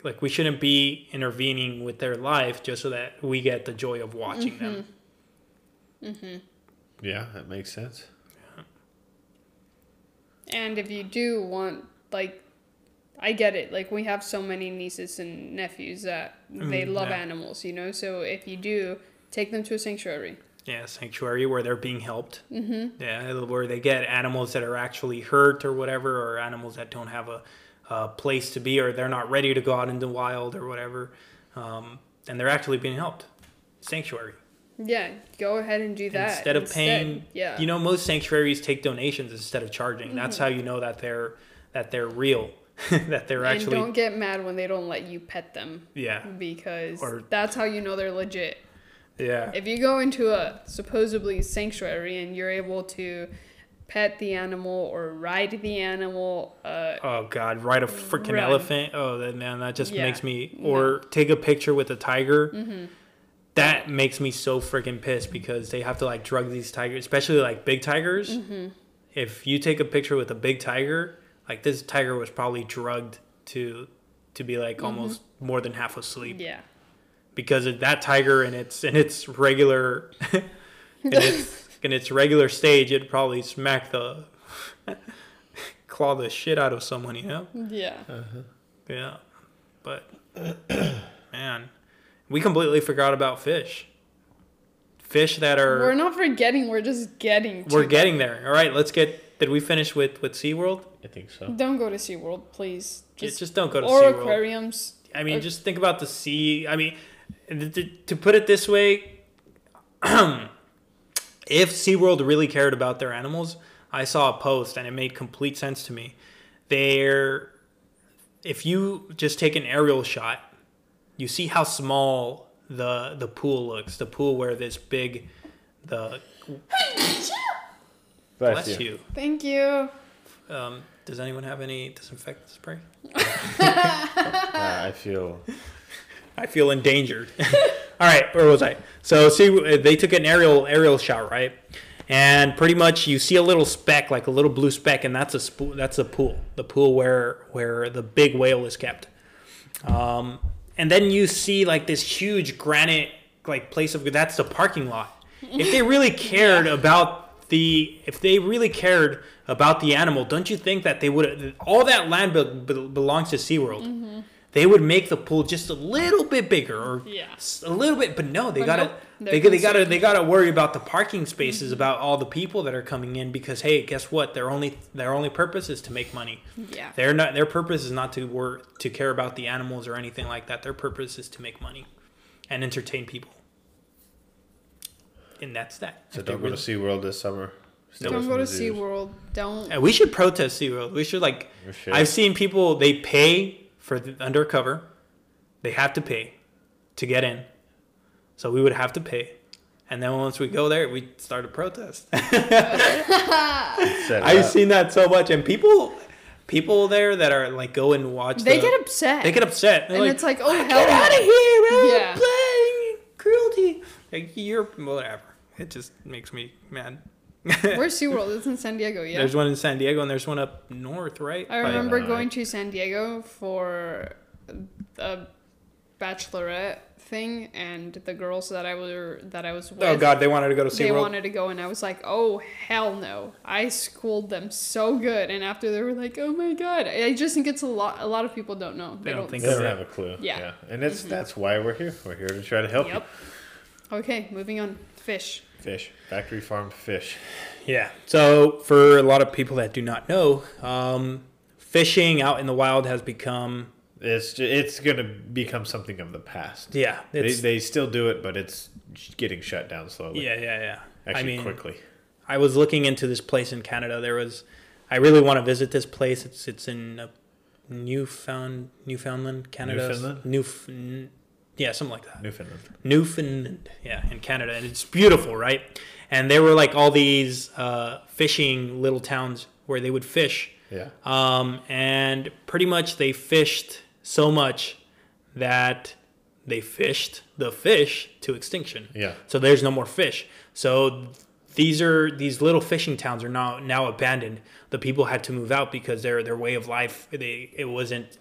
like we shouldn't be intervening with their life just so that we get the joy of watching them. Mhm. Yeah, that makes sense. And if you do want, like, I get it. Like, we have so many nieces and nephews that they Mm, love yeah. animals, you know? So if you do, take them to a sanctuary. Yeah, sanctuary where they're being helped. Mm-hmm. Yeah, where they get animals that are actually hurt or whatever, or animals that don't have a, a place to be, or they're not ready to go out in the wild or whatever, um, and they're actually being helped. Sanctuary. Yeah, go ahead and do that. instead of paying, yeah. you know, most sanctuaries take donations instead of charging. That's how you know that they're that they're real, that they're actually. and actually don't get mad when they don't let you pet them yeah, because Or- that's how you know they're legit. yeah. If you go into a supposedly sanctuary and you're able to pet the animal or ride the animal, uh, Oh God! Ride a freaking Run. elephant. Oh, that man, that just Yeah. makes me. Or take a picture with a tiger. Mm-hmm. That makes me so freaking pissed because they have to like drug these tigers, especially like big tigers. Mm-hmm. If you take a picture with a big tiger, like this tiger was probably drugged to to be like almost more than half asleep Mm-hmm. yeah. because of that tiger in its in its regular in its in its regular stage, it'd probably smack the claw the shit out of someone, you know. Yeah. Yeah, but man, we completely forgot about fish. Fish that are We're not forgetting, we're just getting to we're them. getting there. All right, let's get. Did we finish with with SeaWorld? I think so. Don't go to SeaWorld, please. Just, just don't go to or SeaWorld. aquariums. I mean, Uh, just think about the sea. I mean, th- th- to put it this way, if SeaWorld really cared about their animals, I saw a post and it made complete sense to me. They're, if you just take an aerial shot, you see how small the the pool looks. The pool where this big, the bless you. Thank you. Um, does anyone have any disinfectant spray? Yeah, I feel. I feel endangered. All right, where was I? So see, they took an aerial aerial shot, right? And pretty much you see a little speck, like a little blue speck, and that's a spo- that's a pool, the pool where where the big whale is kept. Um, and then you see like this huge granite like place of that's the parking lot. If they really cared about the if they really cared about the animal, don't you think that they would all that land be, be, belongs to SeaWorld. Mm-hmm. They would make the pool just a little bit bigger or Yeah. a little bit, but no, they But gotta they, they're gotta they gotta worry about the parking spaces, mm-hmm. about all the people that are coming in because hey, guess what? Their only their only purpose is to make money. Yeah. They're not their purpose is not to work to care about the animals or anything like that. Their purpose is to make money and entertain people. And that's that. So If don't go to really- SeaWorld this summer. Stay away Don't go to the zoos. SeaWorld. Don't. Uh, we should protest SeaWorld. We should like. We should. I've seen people they pay for the undercover. They have to pay to get in, so we would have to pay, and then once we go there, we start a protest. I've up. seen that so much, and people, people there that are like go and watch. They the- get upset. They get upset. They're and like, it's like, oh hell get out of no. here, man! Yeah. Playing cruelty. Like you're whatever. It just makes me mad. Where's SeaWorld? It's in San Diego, yeah. There's one in San Diego and there's one up north, right? I remember Right. going to San Diego for a bachelorette thing, and the girls that I were that I was oh, with, oh God, they wanted to go to they SeaWorld. wanted to go, and I was like, "Oh hell no!" I schooled them so good, and after they were like, "Oh my God," I just think it's a lot. A lot of people don't know. They don't think They don't have a clue. Yeah. And it's mm-hmm. that's why we're here. We're here to try to help Yep. Okay, moving on. Fish. Fish. Factory farmed fish. Yeah. So for a lot of people that do not know, um, fishing out in the wild has become It's ju- it's gonna become something of the past. yeah. They, they still do it, but it's getting shut down slowly. yeah, yeah, yeah. Actually, I mean, quickly. I was looking into this place in Canada. There was, I really want to visit this place. It's it's in uh, Newfound Newfoundland, Canada. Newfoundland? Newf, n- yeah, something like that. Newfoundland. Newfoundland, yeah, in Canada, and it's beautiful, right? And there were like all these uh, fishing little towns where they would fish, Yeah. um, and pretty much they fished so much that they fished the fish to extinction. Yeah. So there's no more fish. So these are these little fishing towns are now now abandoned. The people had to move out because their their way of life they it wasn't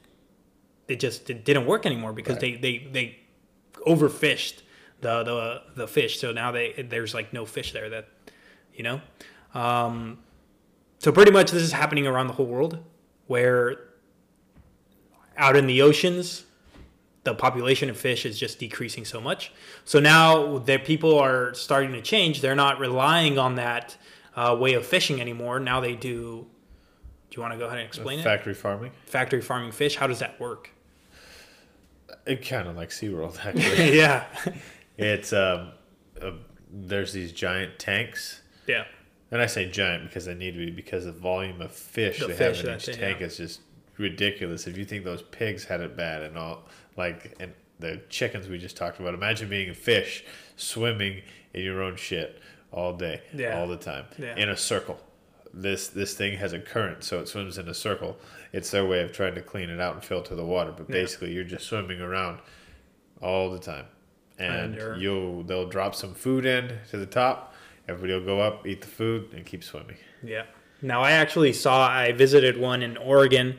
it just it didn't work anymore because they they they overfished the the the fish. So now they there's like no fish there that you know. Um, so pretty much this is happening around the whole world where out in the oceans the population of fish is just decreasing so much. So now that people are starting to change, they're not relying on that uh, way of fishing anymore. Now they do. Do you want to go ahead and explain it? Factory farming. Factory farming fish. How does that work? It kind of like SeaWorld, actually. yeah, it's um, uh, there's these giant tanks, yeah, and I say giant because they need to be because the volume of fish The they fish, have in each tank yeah. is just ridiculous. If you think those pigs had it bad and all, like and the chickens we just talked about, imagine being a fish swimming in your own shit all day, Yeah. all the time, Yeah. in a circle. This this thing has a current, so it swims in a circle. It's their way of trying to clean it out and filter the water, but Yeah. basically you're just swimming around all the time, and Under. you'll they'll drop some food in to the top. Everybody will go up, eat the food, and keep swimming. yeah. Now I actually saw. I visited one in Oregon,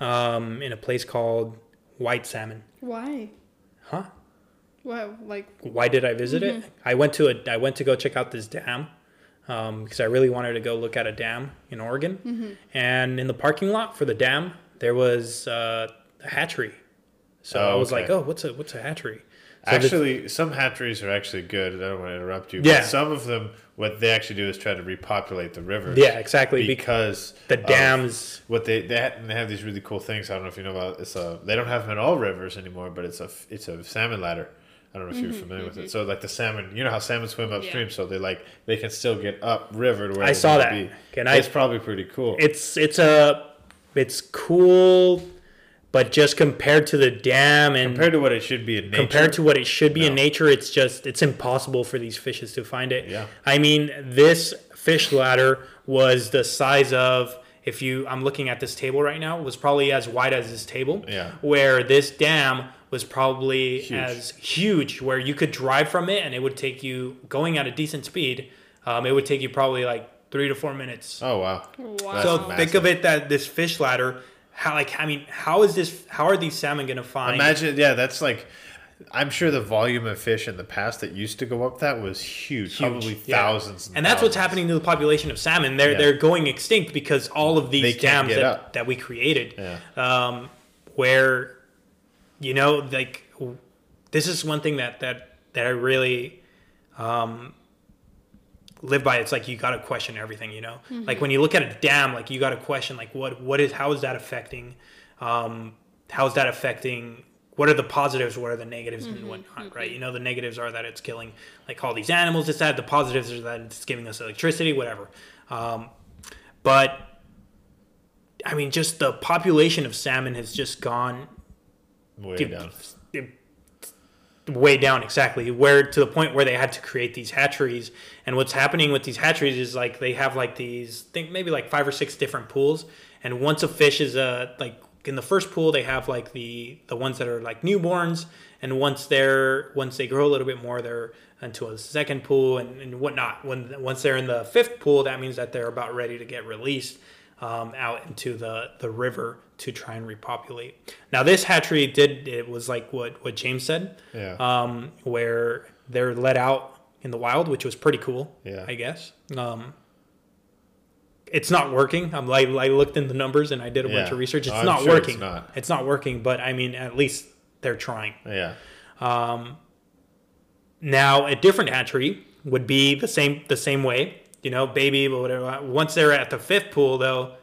um, in a place called White Salmon. Why? Huh? Well, like, why did I visit Mm-hmm. it? I went to a I went to go check out this dam because I really wanted to go look at a dam in Oregon. Mm-hmm. And in the parking lot for the dam, there was uh, a hatchery. So Oh, I was okay. like, "Oh, what's a what's a hatchery?" So the- actually, some hatcheries are actually good. I don't want to interrupt you. Yeah. But some of them, what they actually do is try to repopulate the rivers. yeah, exactly. Be- Because the dams. What they they have, and they have these really cool things. I don't know if you know about. It's a they don't have them in all rivers anymore, but it's a it's a salmon ladder. I don't know if you're mm-hmm, familiar with it. Mm-hmm. So like the salmon, you know how salmon swim upstream, Yeah. so they like they can still get up river to where I they saw that. be. Can So I- It's probably pretty cool. It's it's a it's cool, but just compared to the dam and compared to what it should be in nature. compared to what it should be in nature, it's just it's impossible for these fishes to find it. Yeah. I mean, this fish ladder was the size of if you I'm looking at this table right now was probably as wide as this table. Yeah. Where this dam was probably Huge. as huge where you could drive from it and it would take you going at a decent speed. Um, it would take you probably like three to four minutes. oh wow. wow. So massive. think of it that this fish ladder, how like I mean, how is this? How are these salmon gonna find? Imagine, yeah, that's like. I'm sure the volume of fish in the past that used to go up that was huge, Huge, probably yeah. thousands. and that's what's happening to the population of salmon. They're Yeah. they're going extinct because all of these dams that, up. that we created, Yeah. um, where you know, like this is one thing that that that I really um, live by. It's like you got to question everything. You know, like when you look at a dam, like you got to question like what what is how is that affecting, um, how is that affecting what are the positives, what are the negatives, and whatnot, right? You know, the negatives are that it's killing like all these animals. It's that the positives are that it's giving us electricity, whatever. Um, but I mean, just the population of salmon has just gone Way Dude, down. way down exactly. Where to the point where they had to create these hatcheries. And what's happening with these hatcheries is like they have like these think maybe like five or six different pools. And once a fish is uh like in the first pool they have like the the ones that are like newborns. And once they're once they grow a little bit more they're into a second pool and, and whatnot. When once they're in the fifth pool that means that they're about ready to get released um, out into the the river to try and repopulate now this hatchery did it was like what what james said Yeah. um, where they're let out in the wild, which was pretty cool. Yeah. I guess. Um, it's not working. I'm like I looked in the numbers and I did a bunch of research. It's I'm not sure it's working. not. It's not working. But I mean, at least they're trying. yeah. Um, now a different hatchery would be the same the same way. You know, baby, but whatever. Once they're at the fifth pool, though,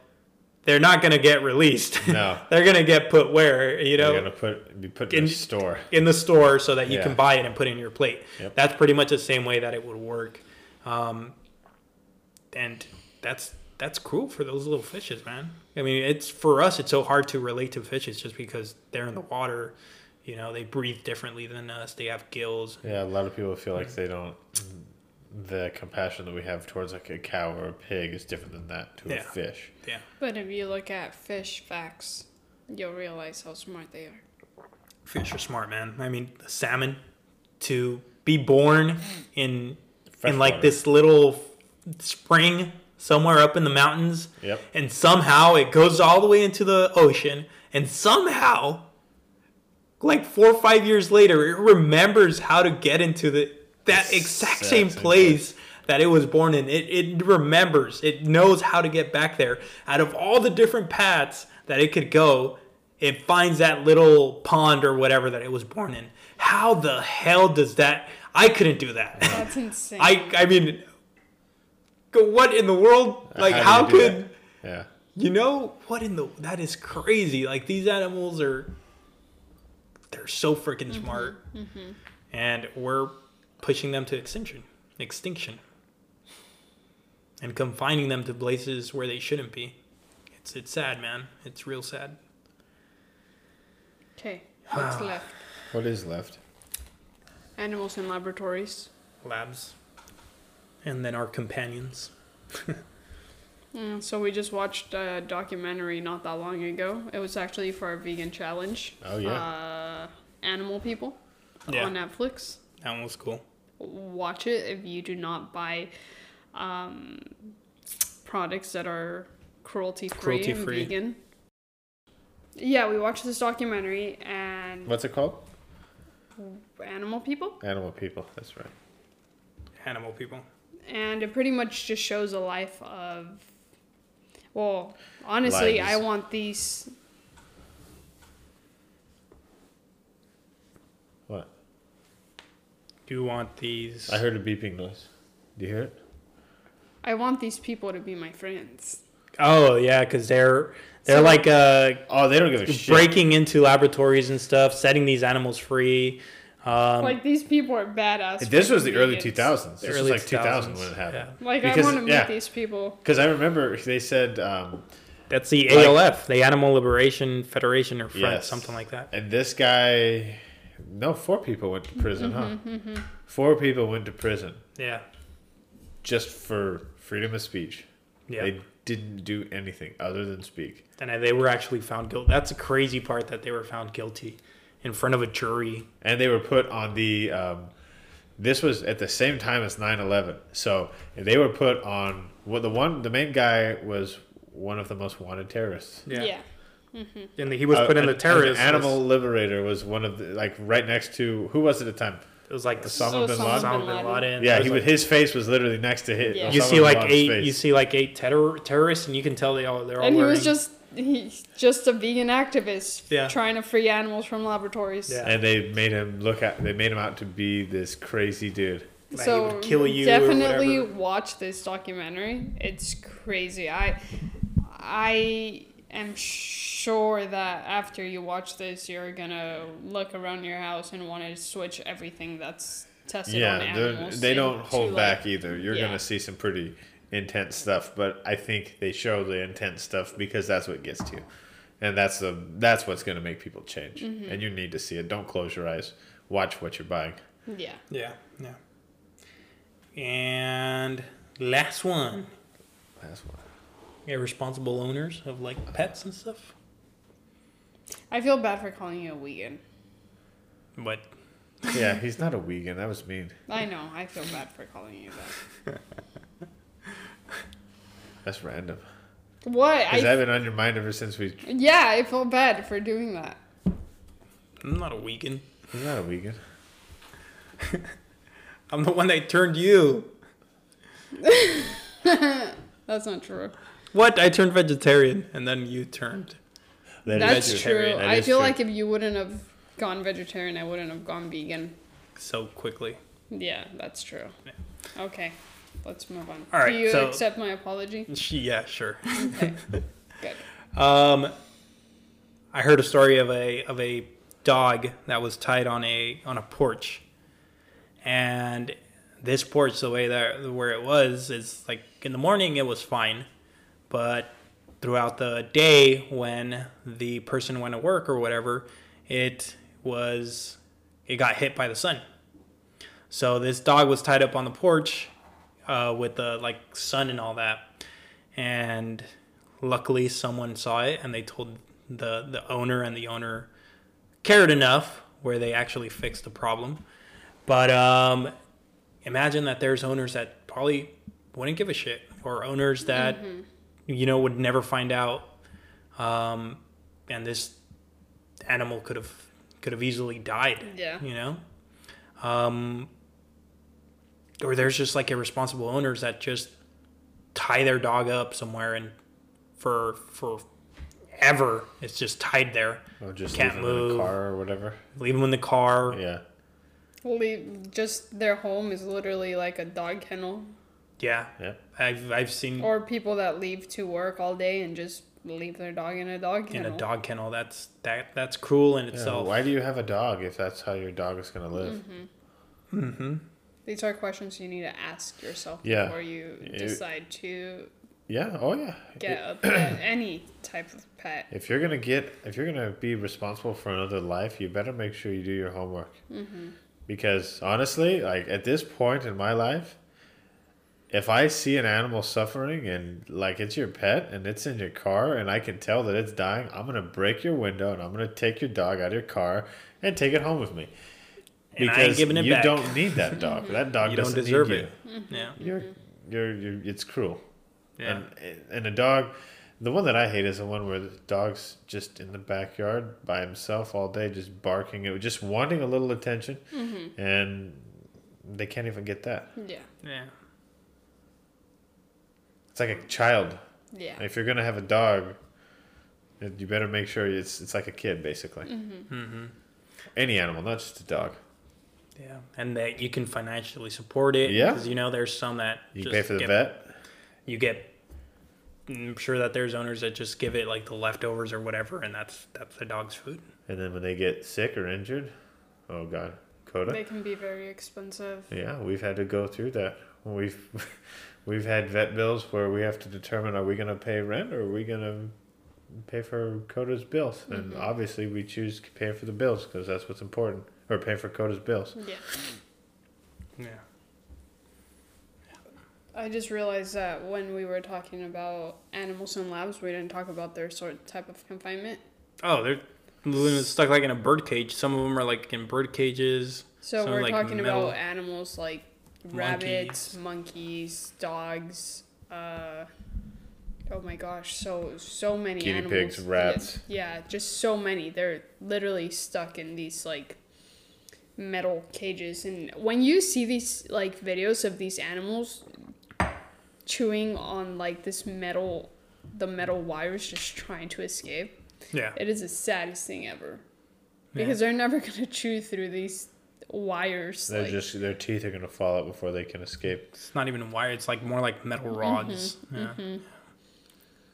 they're not going to get released. No. they're going to get put where you know They're gonna put be put in, in- a store. in the store so that you Yeah. can buy it and put it in your plate. Yep. That's pretty much the same way that it would work. Um, and that's that's cruel for those little fishes, man. I mean, it's for us. It's so hard to relate to fishes just because they're in the water. You know, they breathe differently than us. They have gills. Yeah, a lot of people feel like they don't. The compassion that we have towards like a cow or a pig is different than that to Yeah. a fish. Yeah, But if you look at fish facts, you'll realize how smart they are. fish are smart, man. I mean, the salmon to be born in in like Freshwater. this little spring somewhere up in the mountains Yep. and somehow it goes all the way into the ocean and somehow like four or five years later it remembers how to get into the that exact exact same same place that it was born in it, it remembers it knows how to get back there out of all the different paths that it could go it finds that little pond or whatever that it was born in how the hell does that i couldn't do that That's insane. i i mean go- what in the world like how, do you do could that? Yeah. you know what in the that is crazy. Like these animals are they're so freaking mm-hmm. smart. Mm-hmm. And we're pushing them to extinction. Extinction. And confining them to places where they shouldn't be. It's it's sad, man. It's real sad. Okay, what's left? What is left? Animals in laboratories. Labs. And then our companions. Mm, so we just watched a documentary not that long ago. It was actually for our vegan challenge. Oh yeah. Uh, Animal People Yeah. on Netflix. That one was cool. Watch it if you do not buy um, products that are cruelty free and vegan. Yeah, we watched this documentary and What's it called? Animal People, Animal people. That's right. Animal people. and it pretty much just shows a life of. Well, honestly, Lives. I want these What? Do you want these I heard a beeping noise. Do you hear it? I want these people to be my friends. Oh yeah, because they're they're So- like uh Oh, they don't give a shit. breaking into laboratories and stuff, setting these animals free. Um, like these people are badass. This was the early 2000s. the This early was like 2000 when it happened. Like Because- I want to meet yeah. these people. Because I remember they said, um, That's the Like- ALF, the Animal Liberation Federation or Front, Yes. something like that. and this guy, no, four people went to prison, Mm-hmm, huh? Four people went to prison Yeah, just for freedom of speech. yeah. They didn't do anything other than speak. and they were actually found guilty. That's the crazy part that they were found guilty in front of a jury. and they were put on the um, this was at the same time as 9-11 so they were put on well the one the main guy was one of the most wanted terrorists yeah, Yeah. And he was Uh, put in the terrorist animal list. liberator was one of the like right next to who was it at the time It was like the Osama bin Laden? Osama bin bin Laden. Laden. yeah It he was was, his face was literally next to his. Yeah. you see like eight. face. You see like eight terror, terrorists, and you can tell they all they're all And he was just he's just a vegan activist Yeah. trying to free animals from laboratories. Yeah. and they made him look at they made him out to be this crazy dude That he So would kill you definitely whatever. watch this documentary. It's crazy. I I am sure that after you watch this, you're gonna look around your house and want to switch everything that's tested on yeah, they're- animals. they don't to, hold like- back either. You're yeah. gonna see some pretty intense stuff, but I think they show the intense stuff because that's what gets to you, and that's the that's what's gonna make people change. Mm-hmm. And you need to see it. Don't close your eyes. Watch what you're buying. Yeah. Yeah, yeah. And last one. Last what. Irresponsible owners of like pets and stuff. I feel bad for calling you a vegan. But Yeah, he's not a vegan. That was mean. I know. I feel bad for calling you that. That's random. What? Because I, I've been on your mind ever since we. yeah, I feel bad for doing that. I'm not a vegan. He's not a vegan. I'm the one that turned you. That's not true. What? I turned vegetarian and then you turned. That is That's true. true. That I feel true. like if you wouldn't have gone vegetarian, I wouldn't have gone vegan. so quickly. Yeah, that's true. Okay, let's move on. All right, Do you so- accept my apology? She, yeah, sure. Okay. Good. Um, I heard a story of a of a dog that was tied on a on a porch, and this porch, the way that where it was, is like in the morning it was fine, but throughout the day when the person went to work or whatever, it was it got hit by the sun. So this dog was tied up on the porch uh, with the like sun and all that, and luckily someone saw it and they told the the owner and the owner cared enough where they actually fixed the problem. But um, imagine that there's owners that probably wouldn't give a shit, or owners that you know would never find out, um, and this animal could have could have easily died. Yeah. You know, um, or there's just like irresponsible owners that just tie their dog up somewhere and for for ever it's just tied there. Or just Can't leave him in move. a car or whatever. Leave them in the car. Yeah. Leave, just their home is literally like a dog kennel. Yeah, Yeah. I've I've seen Or people that leave to work all day and just leave their dog in a dog in kennel. a dog kennel. That's that that's cruel in Yeah, itself. Why do you have a dog if that's how your dog is going to live? Mm-hmm. These are questions you need to ask yourself Yeah. before you decide to Yeah. Oh, yeah. get a pet, any type of pet. If you're gonna get, if you're gonna be responsible for another life, you better make sure you do your homework. Mm-hmm. Because honestly, like at this point in my life, if I see an animal suffering and like it's your pet and it's in your car and I can tell that it's dying, I'm gonna break your window and I'm gonna take your dog out of your car and take it home with me. And I ain't giving it you back. don't need that dog. That dog You don't doesn't deserve need it. Yeah, You. You're, you're, you're, it's cruel. yeah. And and a dog, the one that I hate is the one where the dog's just in the backyard by himself all day, just barking, it just wanting a little attention, Mm-hmm. and they can't even get that. Yeah. yeah. It's like a child. Yeah. If you're gonna have a dog, you better make sure it's it's like a kid basically. Mm-hmm. Any animal, not just a dog. Yeah, and that you can financially support it. Yeah. because you know there's some that You just pay for the get, vet. You get. I'm sure that there's owners that just give it like the leftovers or whatever, and that's that's the dog's food. And then when they get sick or injured, oh god, Coda. They can be very expensive. Yeah, we've had to go through that. We've we've had vet bills where we have to determine are we going to pay rent or are we going to pay for Coda's bills? And Mhm. obviously we choose to pay for the bills because that's what's important or pay for Coda's bills. Yeah. Yeah. I just realized that when we were talking about animals in labs, we didn't talk about their sort of type of confinement. Oh, they're stuck like in a bird cage. Some of them are like in bird cages. So Some, we're like, talking metal about animals like rabbits, monkeys, dogs. Uh, oh my gosh, so so many Guinea animals. pigs, rats. Yeah, yeah, just so many. They're literally stuck in these like metal cages, and when you see these like videos of these animals chewing on like this metal, the metal wires, just trying to escape. Yeah. It is the saddest thing ever. Yeah. Because they're never gonna chew through these wires. They're like, just their teeth are going to fall out before they can escape. It's not even wire. It's like more like metal rods. Mm-hmm. Yeah.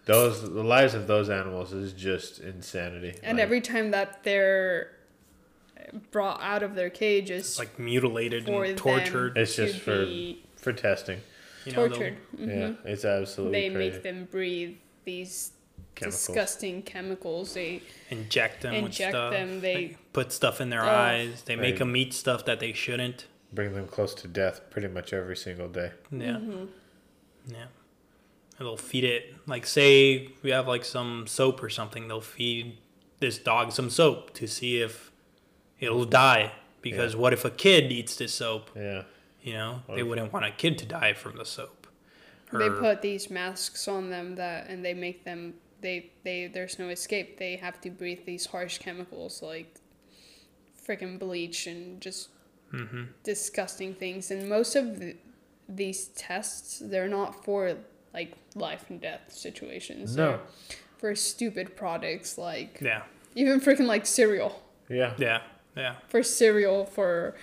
those the lives of those animals is just insanity. And Like, every time that they're brought out of their cage is It's like mutilated for and them tortured. It's just for- for testing. You know, they'll- tortured. Mhm. Yeah, it's absolutely They crazy. make them breathe these Chemicals. disgusting chemicals. They inject them with inject stuff. them. They put stuff in their Oh. eyes. They make them eat stuff that they shouldn't. Bring them close to death pretty much every single day. Yeah. Mm-hmm. Yeah. And they'll feed it. Like, say we have like some soap or something, they'll feed this dog some soap to see if it'll die. Because what if a kid eats this soap? Yeah. You know, What they wouldn't want a kid to die from the soap. they put these masks on them that and they make them they they there's no escape. They have to breathe these harsh chemicals like freaking bleach and just Mhm. disgusting things. And most of the, these tests they're not for like life and death situations. No. They're for stupid products like Yeah. even freaking like cereal. Yeah. Yeah. Yeah. For cereal, for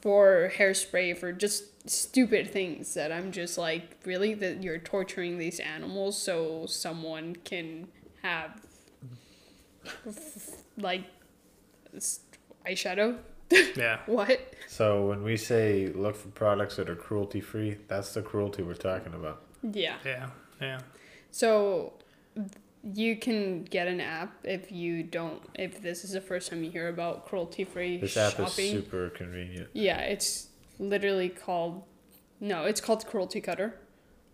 for hairspray, for just stupid things that I'm just like, really that you're torturing these animals so someone can have like eyeshadow. Yeah. What? So when we say look for products that are cruelty free, that's the cruelty we're talking about. Yeah. Yeah. Yeah. So you can get an app if you don't if this is the first time you hear about cruelty free This app shopping. is super convenient. Yeah, it's literally called no, it's called Cruelty Cutter.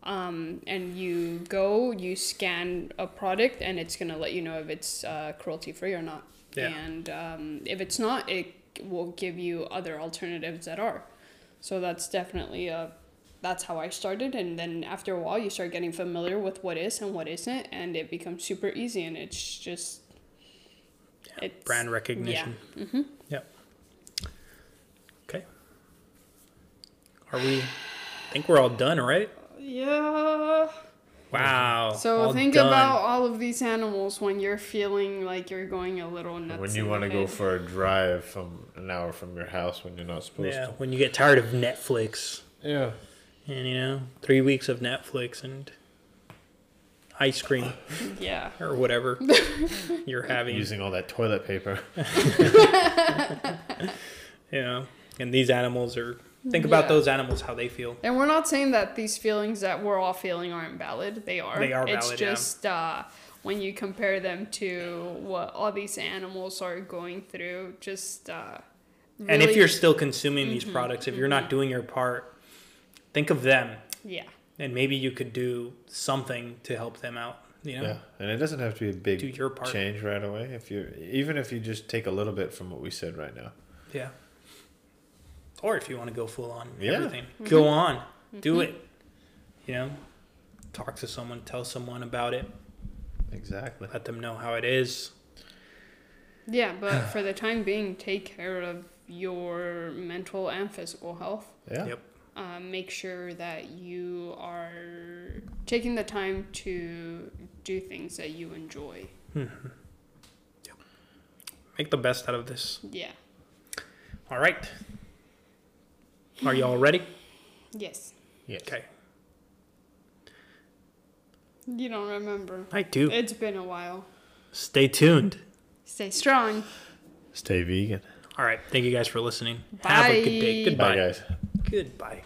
Um, and you go, you scan a product, and it's gonna let you know if it's uh, cruelty free or not. Yeah. And um, if it's not, it will give you other alternatives that are. So that's definitely a. That's how I started, and then after a while, you start getting familiar with what is and what isn't, and it becomes super easy, and it's just. It's, Brand recognition. Yeah. Mm-hmm. Yep. Okay. Are we? I think we're all done, right? Yeah. Wow. So all think done. about all of these animals when you're feeling like you're going a little nuts. when you want to go for a drive from an hour from your house when you're not supposed Yeah, to. when you get tired of Netflix Yeah. and you know three weeks of Netflix and ice cream yeah. or whatever you're having, Using all that toilet paper. you know, and these animals are. Think about Yeah. those animals, how they feel. And we're not saying that these feelings that we're all feeling aren't valid. They are. They are It's valid, yeah. just uh, when you compare them to what all these animals are going through, just. Uh, And if you're still consuming these Mm-hmm, products, if you're not doing your part, think of them, Yeah. and maybe you could do something to help them out. You know, Yeah. And it doesn't have to be a big do your part. change right away. If you even if you just take a little bit from what we said right now. Yeah. Or if you want to go full on Yeah. everything, mm-hmm. go on, mm-hmm. do it. You know, talk to someone, tell someone about it, Exactly. let them know how it is. Yeah, but for the time being, take care of your mental and physical health. Yeah. Yep. um, make sure that you are taking the time to do things that you enjoy. Mm-hmm. Yep. Make the best out of this. Yeah. All right. Are you all ready? Yes. Yes. Okay. You don't remember. I do. It's been a while. Stay tuned. Stay strong. Stay vegan. All right. Thank you guys for listening. Have a good day. Goodbye. Bye guys. Goodbye.